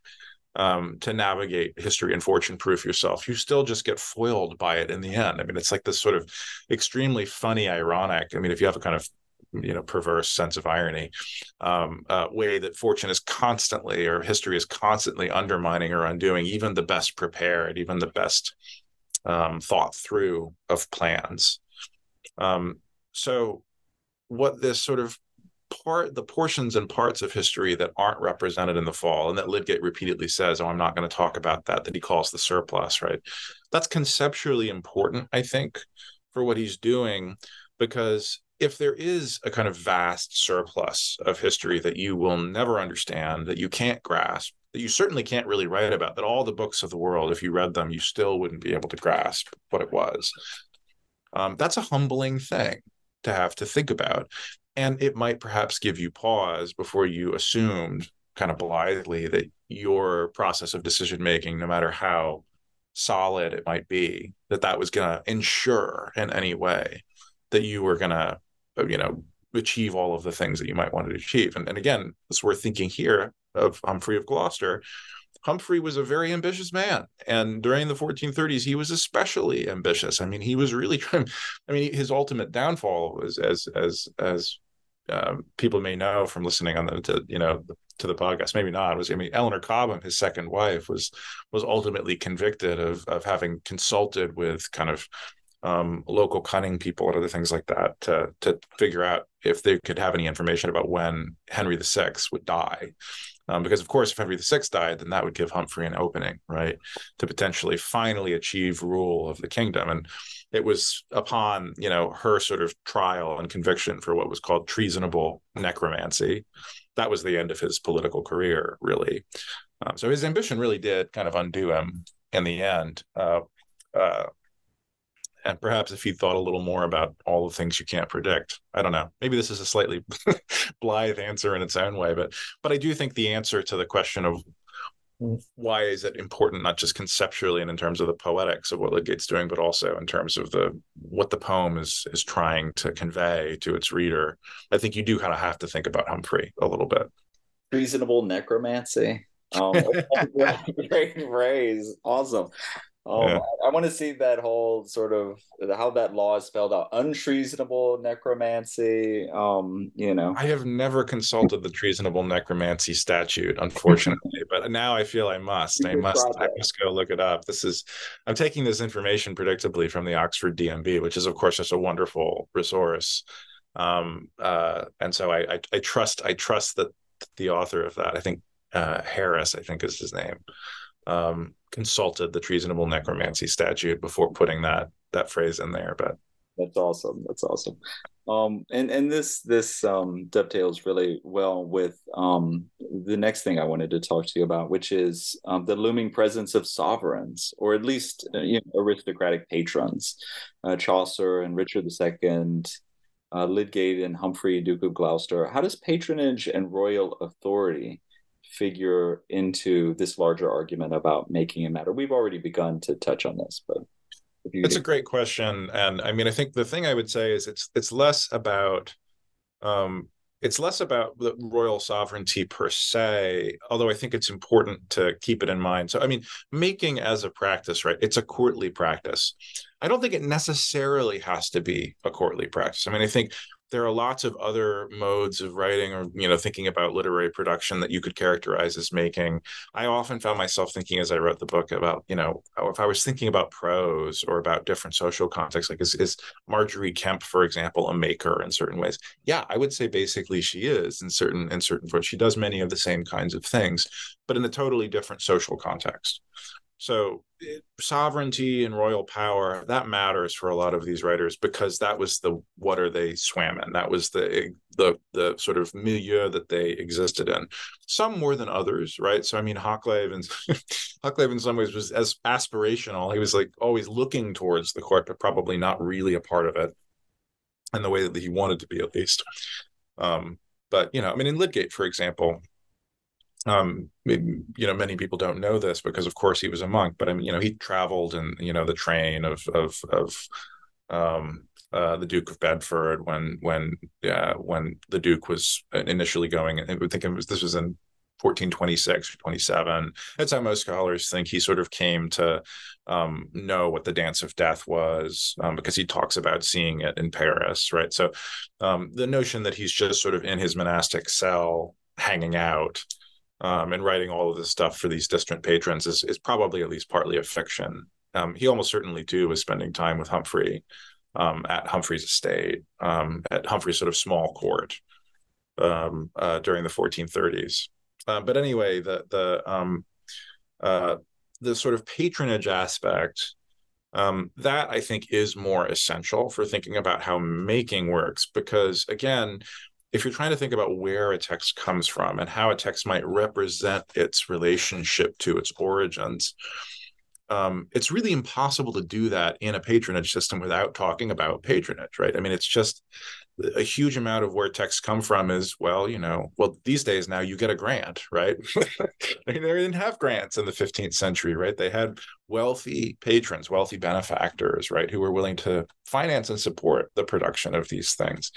um, to navigate history and fortune proof yourself, you still just get foiled by it in the end. I mean, it's like this sort of extremely funny, ironic. I mean, if you have a kind of you know perverse sense of irony um, uh, way that fortune is constantly or history is constantly undermining or undoing even the best prepared even the best um, thought through of plans. Um, so what this sort of part the portions and parts of history that aren't represented in the fall and that Lydgate repeatedly says oh I'm not going to talk about that that he calls the surplus right? That's conceptually important I think for what he's doing because if there is a kind of vast surplus of history that you will never understand, that you can't grasp, that you certainly can't really write about, that all the books of the world, if you read them, you still wouldn't be able to grasp what it was. Um, that's a humbling thing to have to think about. And it might perhaps give you pause before you assumed kind of blithely that your process of decision making, no matter how solid it might be, that that was going to ensure in any way that you were going to you know achieve all of the things that you might want to achieve. And, and again it's worth thinking here of humphrey of gloucester. Humphrey was a very ambitious man and during the 1430s he was especially ambitious. I mean he was really trying i mean his ultimate downfall was as as as um, people may know from listening on the to, you know to the podcast maybe not was i mean eleanor cobham his second wife was was ultimately convicted of of having consulted with kind of um, local cunning people and other things like that to to figure out if they could have any information about when Henry VI would die. Um, because of course, if Henry VI died, then that would give Humphrey an opening, right, to potentially finally achieve rule of the kingdom. And it was upon you know her sort of trial and conviction for what was called treasonable necromancy. That was the end of his political career, really. Um, so his ambition really did kind of undo him in the end. Uh, uh, and perhaps if he thought a little more about all the things you can't predict i don't know maybe this is a slightly blithe answer in its own way but but i do think the answer to the question of why is it important not just conceptually and in terms of the poetics of what Lydgate's doing, but also in terms of the what the poem is is trying to convey to its reader? I think you do kind of have to think about Humphrey a little bit. Reasonable necromancy. Um, great phrase. Awesome. Oh, yeah. I, I want to see that whole sort of how that law is spelled out. Untreasonable necromancy. Um, you know, I have never consulted the treasonable necromancy statute, unfortunately, but now I feel I must. I must. I must go look it up. This is. I'm taking this information predictably from the Oxford DNB, which is, of course, just a wonderful resource. Um, uh, and so I, I, I trust. I trust that the author of that. I think uh, Harris. I think is his name um, consulted the treasonable necromancy statute before putting that that phrase in there. But that's awesome. That's awesome. Um, and and this this um, dovetails really well with um, the next thing I wanted to talk to you about, which is um, the looming presence of sovereigns, or at least uh, you know, aristocratic patrons, uh, Chaucer and Richard II, uh, Lydgate and Humphrey, Duke of Gloucester. How does patronage and royal authority figure into this larger argument about making it matter? We've already begun to touch on this, but it's a great question, and I mean, I think the thing I would say is it's it's less about um, it's less about the royal sovereignty per se, although I think it's important to keep it in mind. So, I mean, making as a practice, right? It's a courtly practice. I don't think it necessarily has to be a courtly practice. I mean, I think there are lots of other modes of writing or you know thinking about literary production that you could characterize as making. I often found myself thinking as i wrote the book about you know oh, if i was thinking about prose or about different social contexts like is, is margery kempe for example a maker in certain ways? Yeah i would say basically she is in certain in certain ways. she does many of the same kinds of things but in a totally different social context so sovereignty and royal power that matters for a lot of these writers because that was the water they swam in. That was the the the sort of milieu that they existed in. Some more than others, right? So I mean, Hoccleve and Hoccleve in some ways was as aspirational. He was like always looking towards the court, but probably not really a part of it, in the way that he wanted to be at least. Um, but you know, I mean, in Lydgate, for example, um, you know, many people don't know this because, of course, he was a monk. But I mean, you know, he traveled in you know the train of of of um, uh, the Duke of Bedford when when uh, when the Duke was initially going. I think it was this was in 1426 or 27. That's how most scholars think he sort of came to um, know what the Dance of Death was um, because he talks about seeing it in Paris, right? So um, the notion that he's just sort of in his monastic cell hanging out um, and writing all of this stuff for these distant patrons is, is probably at least partly a fiction. Um, he almost certainly too was spending time with Humphrey um, at Humphrey's estate, um, at Humphrey's sort of small court um, uh, during the 1430s. Uh, but anyway, the the um, uh, the sort of patronage aspect that I think is more essential for thinking about how making works, because again, if you're trying to think about where a text comes from and how a text might represent its relationship to its origins, um, it's really impossible to do that in a patronage system without talking about patronage, right? I mean, it's just a huge amount of where texts come from is well you know well these days now you get a grant right? They didn't have grants in the 15th century right? They had wealthy patrons wealthy benefactors right who were willing to finance and support the production of these things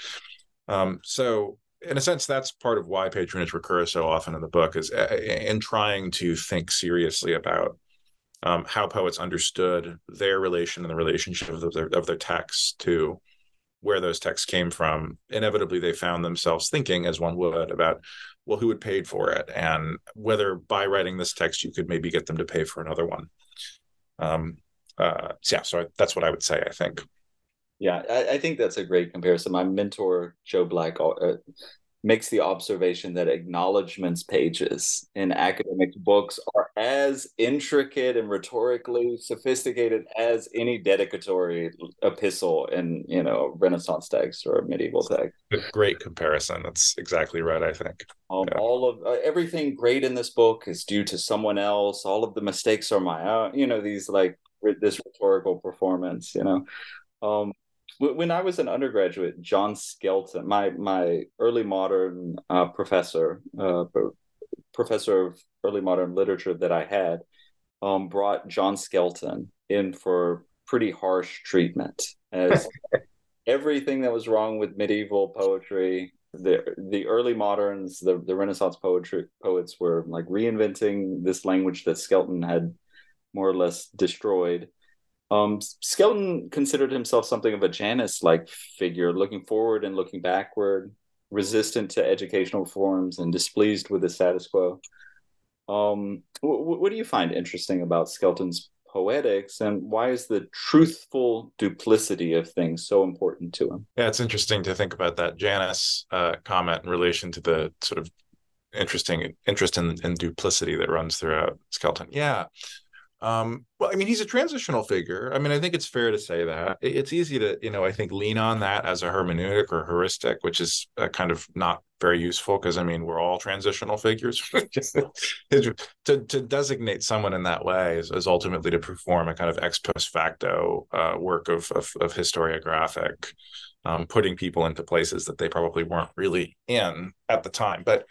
um, so in a sense that's part of why patronage recurs so often in the book is uh, in trying to think seriously about um, how poets understood their relation and the relationship of their, of their texts to where those texts came from, inevitably they found themselves thinking, as one would, about well, who had paid for it, and whether by writing this text you could maybe get them to pay for another one. Um, uh, yeah, so that's what I would say. I think. Yeah, I, I think that's a great comparison. My mentor Joe Black uh, makes the observation that acknowledgments pages in academic books are as intricate and rhetorically sophisticated as any dedicatory epistle in you know renaissance text or medieval text great comparison. That's exactly right i think. Um, yeah. all of uh, everything great in this book is due to someone else. All of the mistakes are my own you know these like this rhetorical performance you know? Um, when I was an undergraduate, John Skelton, my my early modern uh, professor, uh, professor of early modern literature that I had, um, brought John Skelton in for pretty harsh treatment as everything that was wrong with medieval poetry. The the early moderns, the the Renaissance poetry poets were like reinventing this language that Skelton had more or less destroyed um, Skelton considered himself something of a Janus like figure, looking forward and looking backward, resistant to educational reforms and displeased with the status quo. Um, what do you find interesting about Skelton's poetics and why is the truthful duplicity of things so important to him? Yeah, it's interesting to think about that Janus uh, comment in relation to the sort of interesting interest in, in duplicity that runs throughout Skelton. Yeah. Um, well, I mean, he's a transitional figure. I mean, I think it's fair to say that it's easy to, you know, I think lean on that as a hermeneutic or heuristic, which is uh, kind of not very useful because I mean, we're all transitional figures. to, to designate someone in that way is, is, ultimately to perform a kind of ex post facto uh, work of, of, of historiographic, um, putting people into places that they probably weren't really in at the time. But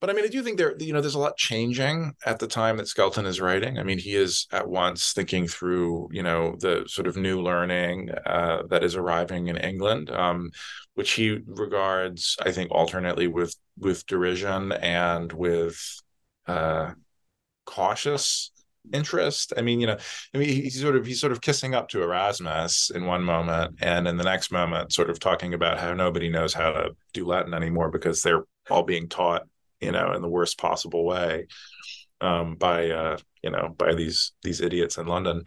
but I mean, I do think there, you know, there's a lot changing at the time that Skelton is writing. I mean, he is at once thinking through, you know, the sort of new learning uh, that is arriving in England, um, which he regards, I think, alternately with with derision and with uh, cautious interest. I mean, you know, I mean, he's sort of he's sort of kissing up to Erasmus in one moment, and in the next moment, sort of talking about how nobody knows how to do Latin anymore because they're all being taught you know, in the worst possible way um, by uh, you know by these these idiots in London.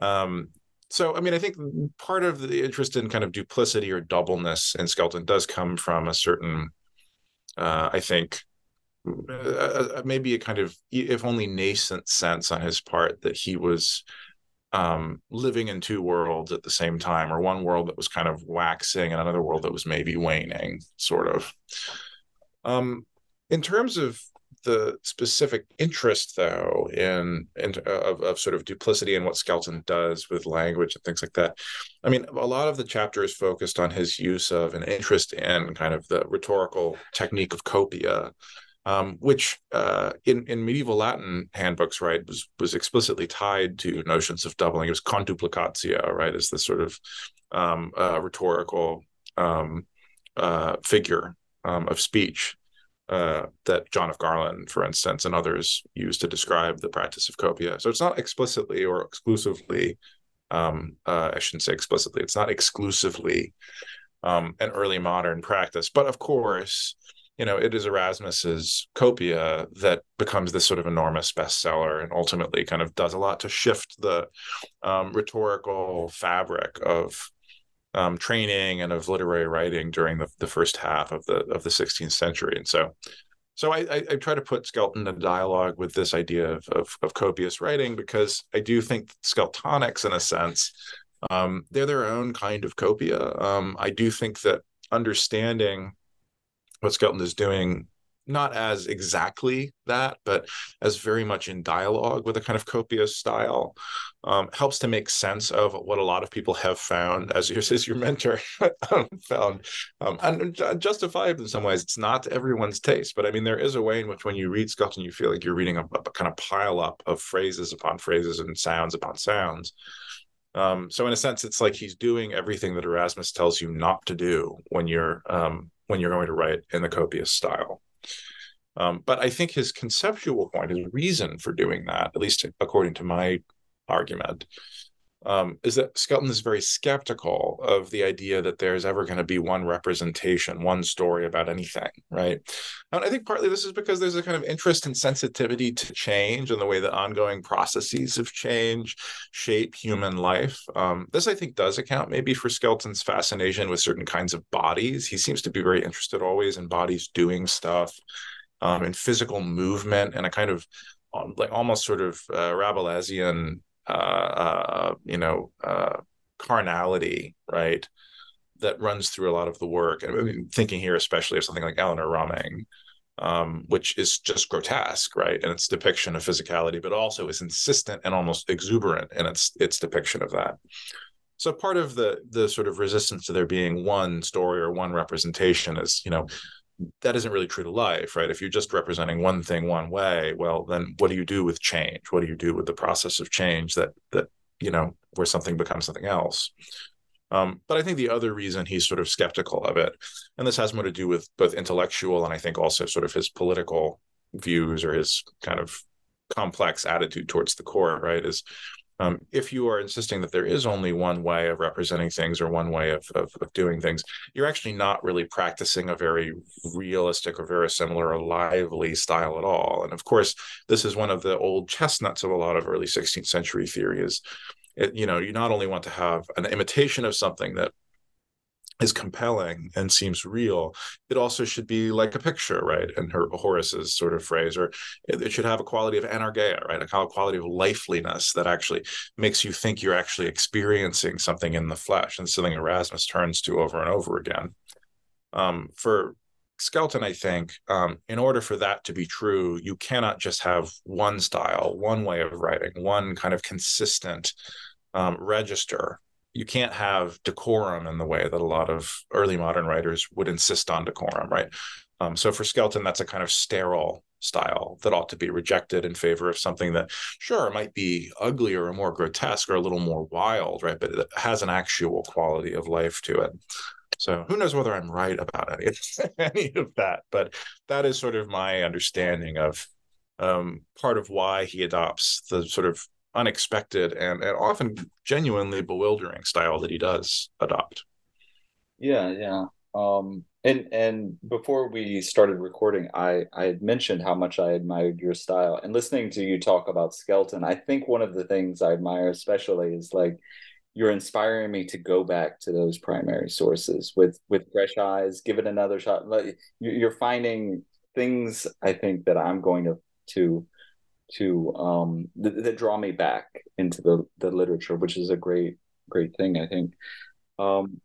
Um, so, I mean, I think part of the interest in kind of duplicity or doubleness in Skelton does come from a certain, uh, I think, uh, uh, maybe a kind of, if only nascent sense on his part that he was um, living in two worlds at the same time, or one world that was kind of waxing and another world that was maybe waning, sort of. Um, in terms of the specific interest, though, in, of, of sort of duplicity and what Skelton does with language and things like that. I mean, a lot of the chapter is focused on his use of an interest in kind of the rhetorical technique of copia, um, which uh, in in medieval Latin handbooks, right, was was explicitly tied to notions of doubling. It was conduplicatio, right, as the sort of um, uh, rhetorical um, uh, figure um, of speech uh, that John of Garland, for instance, and others use to describe the practice of copia. So it's not explicitly or exclusively, um, uh, I shouldn't say explicitly, it's not exclusively um, an early modern practice. But of course, you know, it is Erasmus's copia that becomes this sort of enormous bestseller and ultimately kind of does a lot to shift the um, rhetorical fabric of um, training and of literary writing during the, the first half of the of the 16th century. And so so I, I, I, try to put Skelton in dialogue with this idea of, of, of copious writing because I do think Skeltonics, in a sense, um, they're their own kind of copia. Um, I do think that understanding what Skelton is doing not as exactly that, but as very much in dialogue with a kind of copious style, um, helps to make sense of what a lot of people have found, as your, as your mentor um, found, um, and justified in some ways. It's not everyone's taste, but I mean, there is a way in which when you read Skelton, you feel like you're reading a, a kind of pile up of phrases upon phrases and sounds upon sounds. Um, so in a sense, it's like he's doing everything that Erasmus tells you not to do when you're um, when you're going to write in the copious style. Um, but I think his conceptual point, his reason for doing that, at least according to my argument, um, is that Skelton is very skeptical of the idea that there's ever going to be one representation, one story about anything, right? And I think partly this is because there's a kind of interest and sensitivity to change and the way that ongoing processes of change shape human life. Um, this, I think, does account maybe for Skelton's fascination with certain kinds of bodies. He seems to be very interested always in bodies doing stuff um, and physical movement and a kind of um, like almost sort of uh, Rabelaisian, uh, uh, you know, uh, carnality, right? That runs through a lot of the work. And I'm thinking here, especially of something like Eleanor Rumming, um, which is just grotesque, right? And its depiction of physicality, but also is insistent and almost exuberant in its its depiction of that. So part of the the sort of resistance to there being one story or one representation is, you know, that isn't really true to life, right? If you're just representing one thing one way, well, then what do you do with change? What do you do with the process of change that that you know where something becomes something else? Um, but I think the other reason he's sort of skeptical of it, and this has more to do with both intellectual and I think also sort of his political views or his kind of complex attitude towards the court, right? Is um, if you are insisting that there is only one way of representing things or one way of, of, of, doing things, you're actually not really practicing a very realistic or very similar or lively style at all. And of course, this is one of the old chestnuts of a lot of early 16th century theories. It, you know, you not only want to have an imitation of something that is compelling and seems real, it also should be like a picture, right? And her Horace's sort of phrase, or it, should have a quality of enargeia, right? A quality of lifeliness that actually makes you think you're actually experiencing something in the flesh, and something Erasmus turns to over and over again. Um, for Skelton, I think, um, in order for that to be true, you cannot just have one style, one way of writing, one kind of consistent um, register you can't have decorum in the way that a lot of early modern writers would insist on decorum, right? Um, so for Skelton, that's a kind of sterile style that ought to be rejected in favor of something that, sure, might be uglier or more grotesque or a little more wild, right? But it has an actual quality of life to it. So who knows whether I'm right about any, any of that, but that is sort of my understanding of um, part of why he adopts the sort of unexpected and, and often genuinely bewildering style that he does adopt. Yeah, yeah. Um, and and before we started recording, I I had mentioned how much I admired your style. And listening to you talk about Skelton, I think one of the things I admire especially is like you're inspiring me to go back to those primary sources with with fresh eyes, give it another shot. You're finding things I think that I'm going to to to um, th- that draw me back into the the literature, which is a great great thing, I think. Um,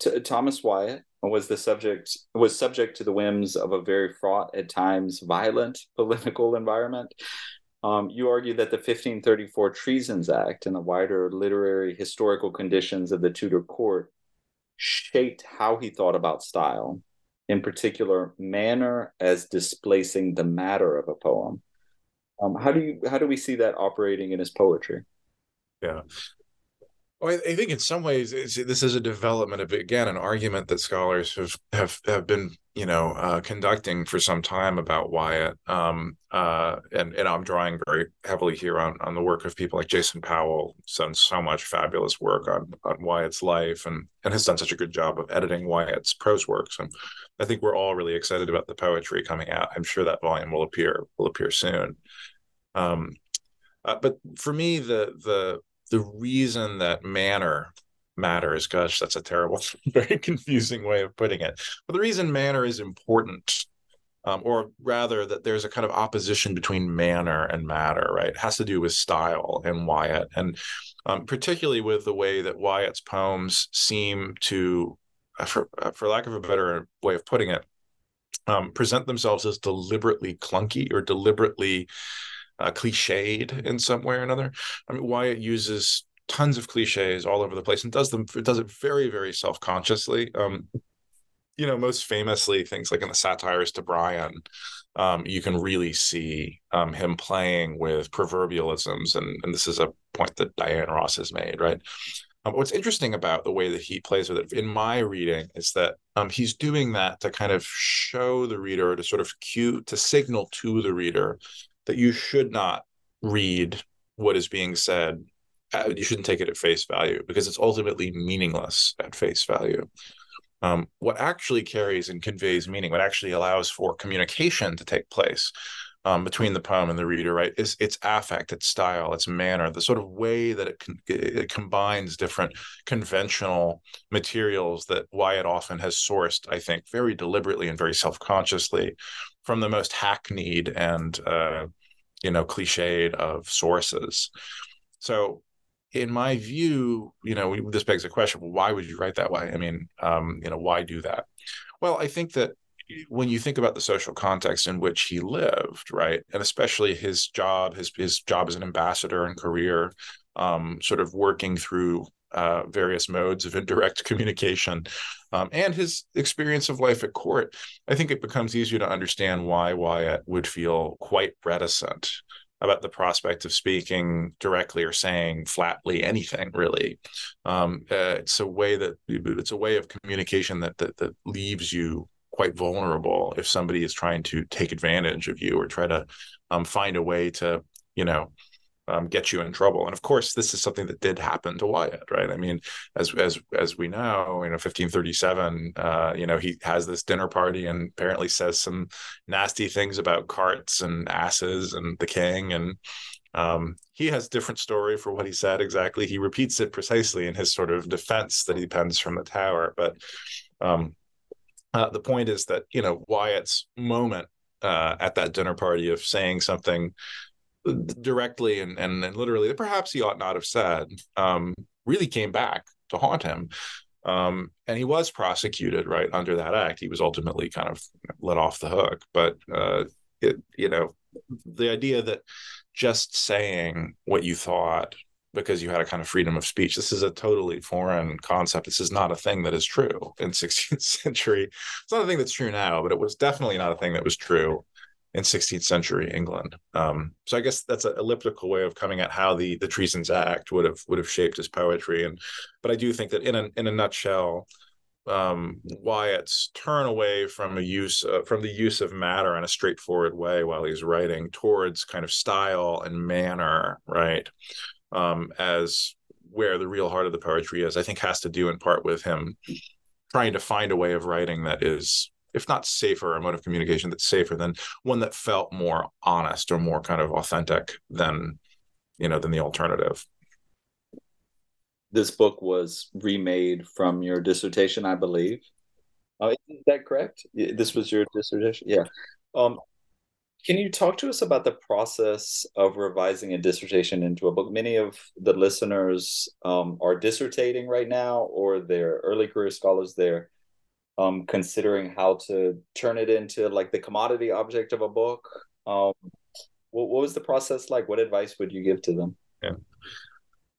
t- Thomas Wyatt was the subject was subject to the whims of a very fraught, at times violent political environment. Um, you argue that the 1534 Treasons Act and the wider literary historical conditions of the Tudor court shaped how he thought about style, in particular, manner as displacing the matter of a poem. Um, how do you how do we see that operating in his poetry? Yeah. Well, I, think in some ways this is a development of again an argument that scholars have have, have been you know uh, conducting for some time about Wyatt, um, uh, and and I'm drawing very heavily here on on the work of people like Jason Powell, who's done so much fabulous work on on Wyatt's life, and and has done such a good job of editing Wyatt's prose works, and I think we're all really excited about the poetry coming out. I'm sure that volume will appear will appear soon. Um, uh, but for me, the the the reason that manner matters, gosh, that's a terrible, very confusing way of putting it. But the reason manner is important um, or rather that there's a kind of opposition between manner and matter, right? It has to do with style and Wyatt, and um, particularly with the way that Wyatt's poems seem to, for, uh, for lack of a better way of putting it, um, present themselves as deliberately clunky or deliberately uh, cliched in some way or another. I mean, Wyatt uses tons of cliches all over the place and does them does it very very self consciously. Um, you know, most famously things like in the satires to Brian, um, you can really see um, him playing with proverbialisms, and and this is a point that Diane Ross has made, right? Um, what's interesting about the way that he plays with it, in my reading, is that um, he's doing that to kind of show the reader, to sort of cue, to signal to the reader that you should not read what is being said. Uh, you shouldn't take it at face value because it's ultimately meaningless at face value. Um, what actually carries and conveys meaning, what actually allows for communication to take place, um, between the poem and the reader, right, is its affect, its style, its manner, the sort of way that it, con- it combines different conventional materials that Wyatt often has sourced, I think, very deliberately and very self-consciously from the most hackneyed and uh, you know cliched of sources. So in my view, you know, this begs the question: Why would you write that way? I mean, um, you know, why do that? Well, I think that when you think about the social context in which he lived, right, and especially his job, his his job as an ambassador and career, um, sort of working through uh, various modes of indirect communication, um, and his experience of life at court, I think it becomes easier to understand why Wyatt would feel quite reticent about the prospect of speaking directly or saying flatly anything really. Um, uh, it's a way that it's a way of communication that, that that leaves you quite vulnerable if somebody is trying to take advantage of you or try to um, find a way to you know um, get you in trouble. And of course, this is something that did happen to Wyatt, right? I mean, as as as we know, you know, 1537, uh, you know, he has this dinner party and apparently says some nasty things about carts and asses and the king. And um, he has different story for what he said exactly. He repeats it precisely in his sort of defense that he pens from the tower. But um, uh, the point is that you know Wyatt's moment uh, at that dinner party of saying something directly and, and, and literally that perhaps he ought not have said um, really came back to haunt him. Um, and he was prosecuted right under that act. He was ultimately kind of let off the hook. But uh, it, you know, the idea that just saying what you thought because you had a kind of freedom of speech. This is a totally foreign concept. This is not a thing that is true in 16th century. It's not a thing that's true now, but it was definitely not a thing that was true in 16th century England. Um, so I guess that's an elliptical way of coming at how the the Treasons Act would have would have shaped his poetry. And but I do think that in a in a nutshell, um, Wyatt's turn away from a use uh, from the use of matter in a straightforward way while he's writing towards kind of style and manner, right? Um, as where the real heart of the poetry is, I think has to do in part with him trying to find a way of writing that is if not safer, a mode of communication that's safer than one that felt more honest or more kind of authentic than, you know, than the alternative. This book was remade from your dissertation, I believe. Uh, is that correct? This was your dissertation? Yeah. Um, can you talk to us about the process of revising a dissertation into a book? Many of the listeners um, are dissertating right now, or they're early career scholars. They're um, considering how to turn it into like the commodity object of a book. Um, what, what was the process like? What advice would you give to them? Yeah.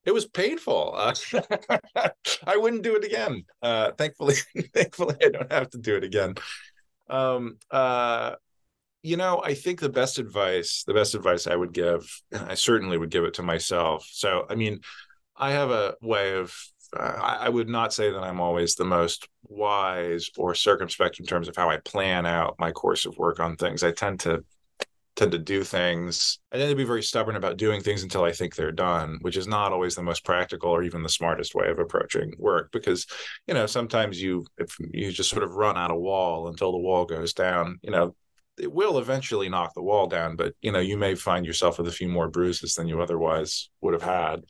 It was painful. Uh, I wouldn't do it again. Uh, thankfully, thankfully, I don't have to do it again. Um, uh, you know, I think the best advice, the best advice I would give, I certainly would give it to myself. So, I mean, I have a way of I, I would not say that I'm always the most wise or circumspect in terms of how I plan out my course of work on things. I tend to tend to do things. I tend to be very stubborn about doing things until I think they're done, which is not always the most practical or even the smartest way of approaching work because, you know, sometimes you if you just sort of run out of wall until the wall goes down, you know, it will eventually knock the wall down, but you know, you may find yourself with a few more bruises than you otherwise would have had.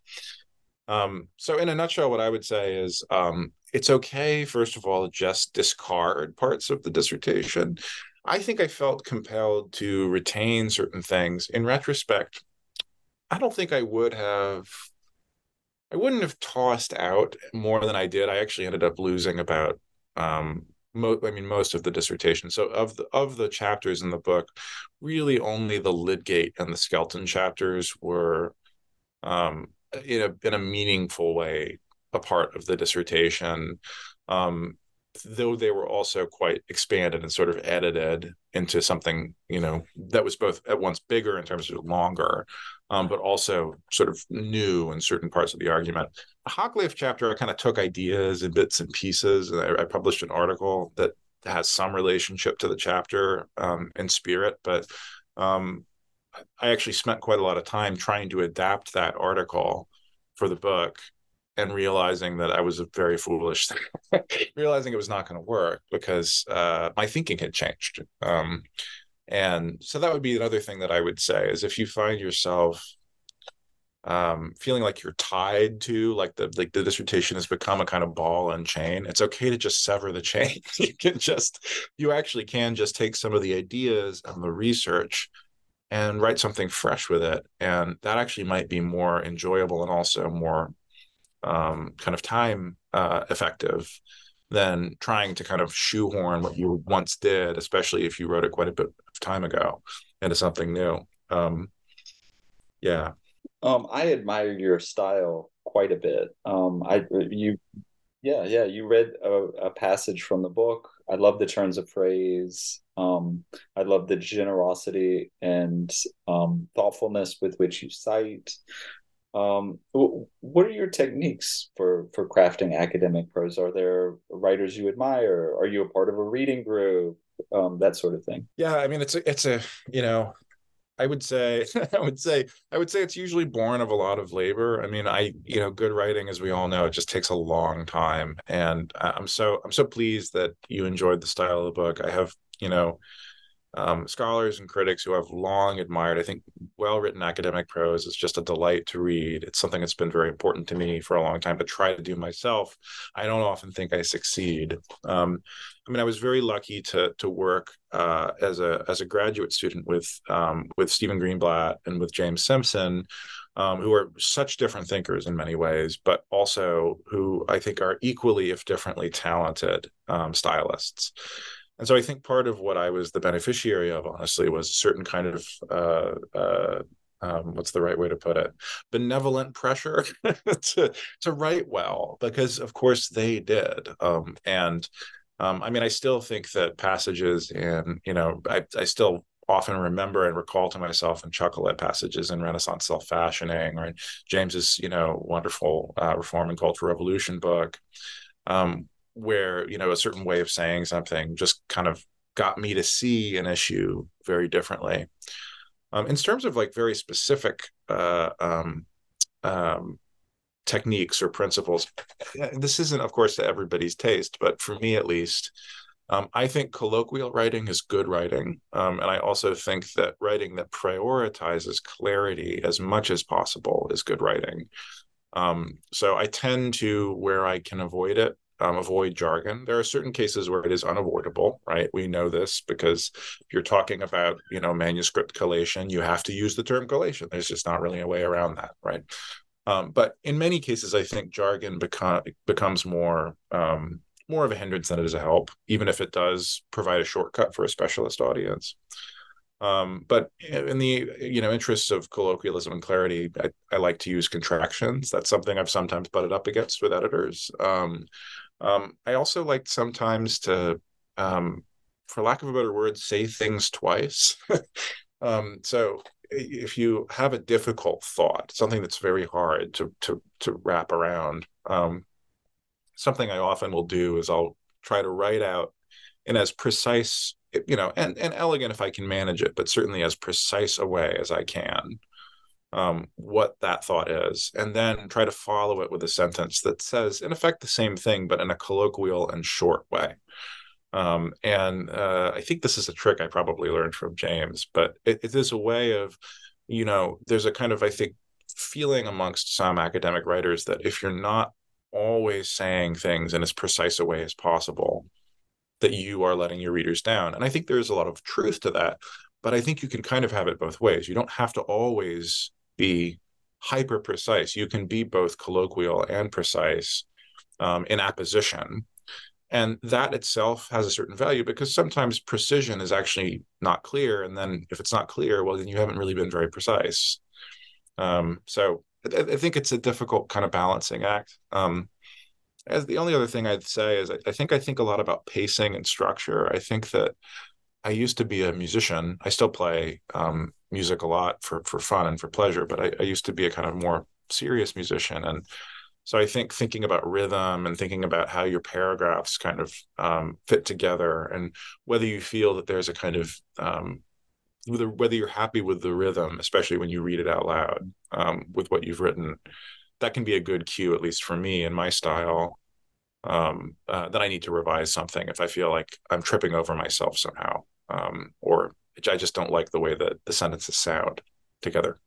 Um, so, in a nutshell, what I would say is um, it's okay, first of all, just discard parts of the dissertation. I think I felt compelled to retain certain things. In retrospect, I don't think I would have. I wouldn't have tossed out more than I did. I actually ended up losing about um, mo- I mean, most of the dissertation. So of the of the chapters in the book, really only the Lydgate and the Skelton chapters were, um, in a in a meaningful way, a part of the dissertation. Um, though they were also quite expanded and sort of edited into something you know that was both at once bigger in terms of longer um, but also sort of new in certain parts of the argument Hoccleve chapter i kind of took ideas and bits and pieces and I, I, published an article that has some relationship to the chapter um, in spirit but um, i actually spent quite a lot of time trying to adapt that article for the book and realizing that I was a very foolish, thing, realizing it was not going to work because uh, my thinking had changed. Um, and so that would be another thing that I would say is if you find yourself um, feeling like you're tied to like the like the dissertation has become a kind of ball and chain, it's okay to just sever the chain. you can just you actually can just take some of the ideas and the research and write something fresh with it, and that actually might be more enjoyable and also more um, kind of time uh, effective than trying to kind of shoehorn what you once did, especially if you wrote it quite a bit of time ago, into something new. Um, yeah. Um, I admire your style quite a bit. Um, I you, yeah, yeah. You read a, a passage from the book. I love the turns of phrase. Um, I love the generosity and um, thoughtfulness with which you cite. Um, what are your techniques for for crafting academic prose? Are there writers you admire? Are you a part of a reading group? Um, that sort of thing. Yeah, I mean, it's a it's a you know, I would say I would say I would say it's usually born of a lot of labor. I mean, I you know, good writing, as we all know, it just takes a long time, and I'm so I'm so pleased that you enjoyed the style of the book. I have you know um, scholars and critics who have long admired. I think well written academic prose is just a delight to read. It's something that's been very important to me for a long time to try to do myself. I don't often think I succeed. Um, I mean, I was very lucky to to work uh, as a as a graduate student with um, with Stephen Greenblatt and with James Simpson. Um, who are such different thinkers in many ways, but also who I think are equally, if differently, talented um, stylists. And so I think part of what I was the beneficiary of, honestly, was a certain kind of uh, uh, um, what's the right way to put it? Benevolent pressure to to write well, because of course they did. Um, and um, I mean, I still think that passages and you know, I, I still often remember and recall to myself and chuckle at passages in Renaissance self-fashioning or James's, you know, wonderful uh, Reform and Cultural Revolution book, um, where you know a certain way of saying something just kind of got me to see an issue very differently. Um, in terms of like very specific uh, um, um, techniques or principles, this isn't, of course, to everybody's taste, but for me at least, um, I think colloquial writing is good writing. Um, and I also think that writing that prioritizes clarity as much as possible is good writing. Um, so I tend to, where I can avoid it, um, avoid jargon. There are certain cases where it is unavoidable, right? We know this because if you're talking about, you know, manuscript collation, you have to use the term collation. There's just not really a way around that, right? Um, but in many cases, I think jargon become, becomes more um, more of a hindrance than it is a help, even if it does provide a shortcut for a specialist audience. Um, but in the you know interests of colloquialism and clarity, I, I, like to use contractions. That's something I've sometimes butted up against with editors. Um, um, I also like sometimes to, um, for lack of a better word, say things twice. um, so if you have a difficult thought, something that's very hard to to to wrap around, um, something I often will do is I'll try to write out in as precise, you know, and and elegant if I can manage it, but certainly as precise a way as I can um, what that thought is, and then try to follow it with a sentence that says, in effect, the same thing, but in a colloquial and short way. Um, and uh, I think this is a trick I probably learned from James, but it, it is a way of, you know, there's a kind of, I think, feeling amongst some academic writers that if you're not always saying things in as precise a way as possible, that you are letting your readers down. And I think there's a lot of truth to that, but I think you can kind of have it both ways. You don't have to always be hyper precise. You can be both colloquial and precise um, in apposition. And that itself has a certain value because sometimes precision is actually not clear. And then if it's not clear, well, then you haven't really been very precise. Um, so I, I, think it's a difficult kind of balancing act. Um, as the only other thing I'd say is I, I, think I think a lot about pacing and structure. I think that I used to be a musician. I still play um, music a lot for for fun and for pleasure, but I, I, used to be a kind of more serious musician. And so I think thinking about rhythm and thinking about how your paragraphs kind of um, fit together, and whether you feel that there's a kind of um, whether whether you're happy with the rhythm, especially when you read it out loud um, with what you've written, that can be a good cue, at least for me in my style, um, uh, that I need to revise something if I feel like I'm tripping over myself somehow, um, or I just don't like the way that the sentences sound together.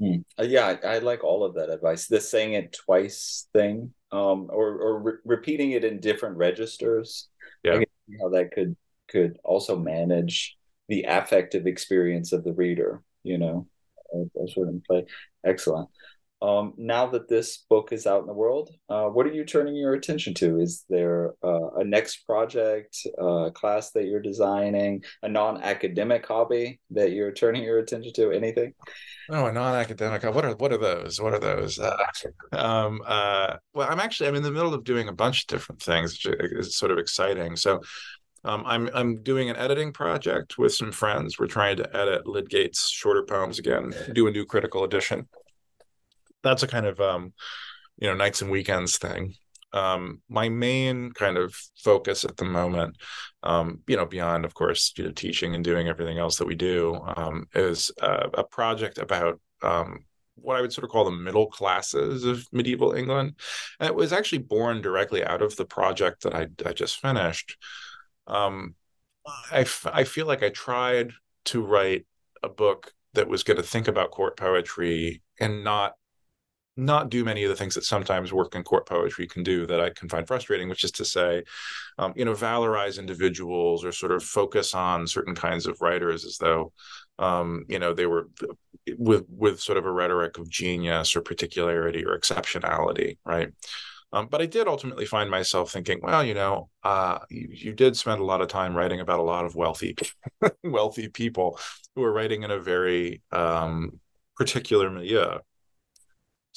Uh, yeah, I, I, like all of that advice. The saying it twice thing, um, or or re- repeating it in different registers. Yeah, how that could could also manage the affective experience of the reader. You know, a, sort of play. Excellent. Um, now that this book is out in the world, uh, what are you turning your attention to? Is there uh, a next project, a class that you're designing, a non-academic hobby that you're turning your attention to? Anything? Oh, a non-academic. What are what are those? What are those? Uh, um, uh, well, I'm actually I'm in the middle of doing a bunch of different things, which is sort of exciting. So. Um, I'm I'm doing an editing project with some friends. We're trying to edit Lydgate's shorter poems again, do a new critical edition that's a kind of um, you know nights and weekends thing. Um, my main kind of focus at the moment, um, you know, beyond of course you know, teaching and doing everything else that we do, um, is uh, a project about um, what I would sort of call the middle classes of medieval England. And it was actually born directly out of the project that I, I just finished. Um, I, f- I feel like I tried to write a book that was going to think about court poetry and not not do many of the things that sometimes work in court poetry can do that I can find frustrating, which is to say, um, you know, valorize individuals or sort of focus on certain kinds of writers as though, um, you know, they were with with sort of a rhetoric of genius or particularity or exceptionality, right? Um, but I did ultimately find myself thinking, well, you know, uh, you, you, did spend a lot of time writing about a lot of wealthy, wealthy people who are writing in a very um, particular milieu,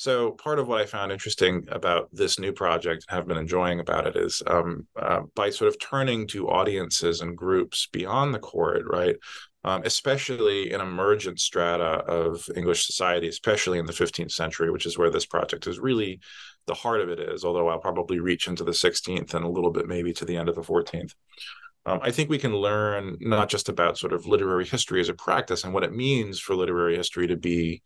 so part of what I found interesting about this new project and have been enjoying about it is um, uh, by sort of turning to audiences and groups beyond the court, right? Um, especially in emergent strata of English society, especially in the 15th century, which is where this project is really the heart of it is, although I'll probably reach into the 16th and a little bit maybe to the end of the 14th. Um, I think we can learn not just about sort of literary history as a practice and what it means for literary history to be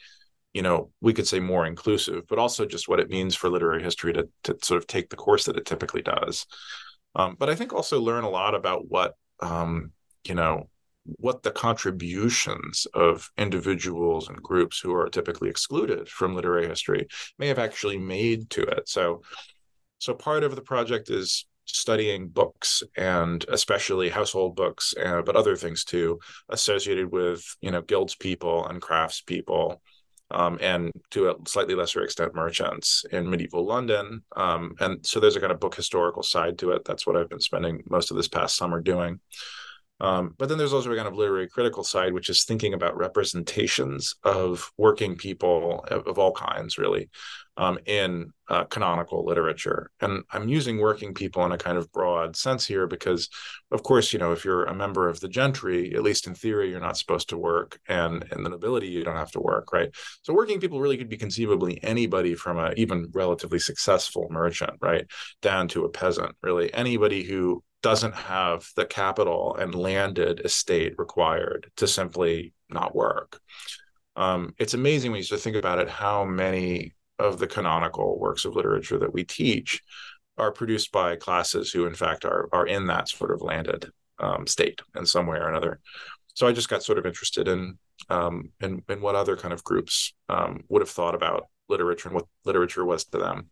you know, we could say more inclusive, but also just what it means for literary history to, to sort of take the course that it typically does. Um, but I think also learn a lot about what, um, you know, what the contributions of individuals and groups who are typically excluded from literary history may have actually made to it. So, so part of the project is studying books and especially household books, uh, but other things too, associated with you know guilds people and crafts people um, and to a slightly lesser extent merchants in medieval London. Um, and so there's a kind of book historical side to it. That's what I've been spending most of this past summer doing. Um, but then there's also a kind of literary critical side, which is thinking about representations of working people of, of all kinds, really, um, in uh, canonical literature. And I'm using working people in a kind of broad sense here because, of course, you know, if you're a member of the gentry, at least in theory, you're not supposed to work, and in the nobility, you don't have to work, right? So working people really could be conceivably anybody from a even relatively successful merchant, right, down to a peasant, really anybody who doesn't have the capital and landed estate required to simply not work. Um, it's amazing when you start think about it how many of the canonical works of literature that we teach are produced by classes who, in fact, are are in that sort of landed um, state in some way or another. So I just got sort of interested in um, in, in what other kind of groups um, would have thought about literature and what literature was to them.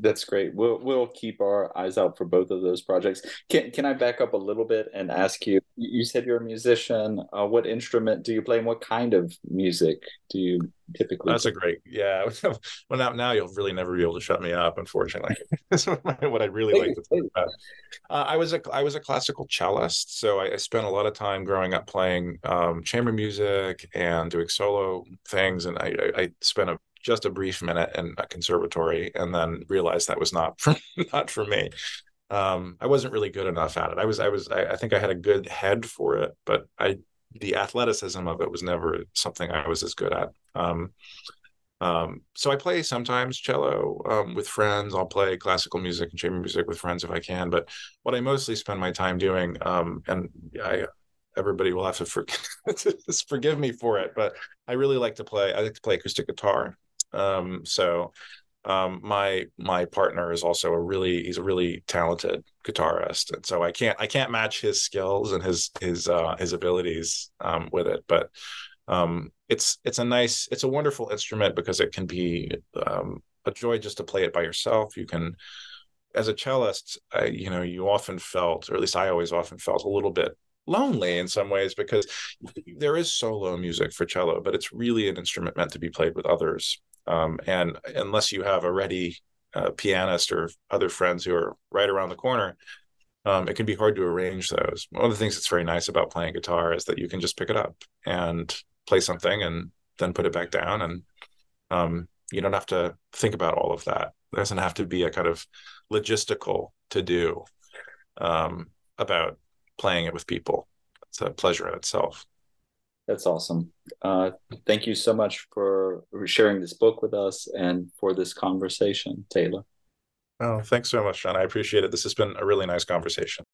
That's great. We'll we'll keep our eyes out for both of those projects. Can can I back up a little bit and ask you? You said you're a musician. Uh, what instrument do you play, and what kind of music do you typically? That's play? a great. Yeah. well, now now you'll really never be able to shut me up. Unfortunately, that's what I'd really like to talk about. Uh, I was a I was a classical cellist, so I, I spent a lot of time growing up playing um, chamber music and doing solo things, and I, I spent a just a brief minute in a conservatory and then realized that was not for not for me. Um, I wasn't really good enough at it. I was I was I, I think I had a good head for it, but I the athleticism of it was never something I was as good at. Um, um, so I play sometimes cello um, with friends. I'll play classical music and chamber music with friends if I can. But what I mostly spend my time doing, um, and I everybody will have to for, forgive me for it, but I really like to play. I like to play acoustic guitar. Um, so um, my my partner is also a really he's a really talented guitarist, and so I can't I can't match his skills and his his uh, his abilities um, with it, but um, it's it's a nice it's a wonderful instrument because it can be um, a joy just to play it by yourself. You can as a cellist, I, you know, you often felt, or at least I always often felt, a little bit lonely in some ways because there is solo music for cello, but it's really an instrument meant to be played with others. Um, and unless you have a ready uh, pianist or other friends who are right around the corner, um, it can be hard to arrange those. One of the things that's very nice about playing guitar is that you can just pick it up and play something and then put it back down. And um, you don't have to think about all of that. There doesn't have to be a kind of logistical to do um, about playing it with people. It's a pleasure in itself. That's awesome. Uh, thank you so much for sharing this book with us and for this conversation, Taylor. Oh, thanks so much, John. I appreciate it. This has been a really nice conversation.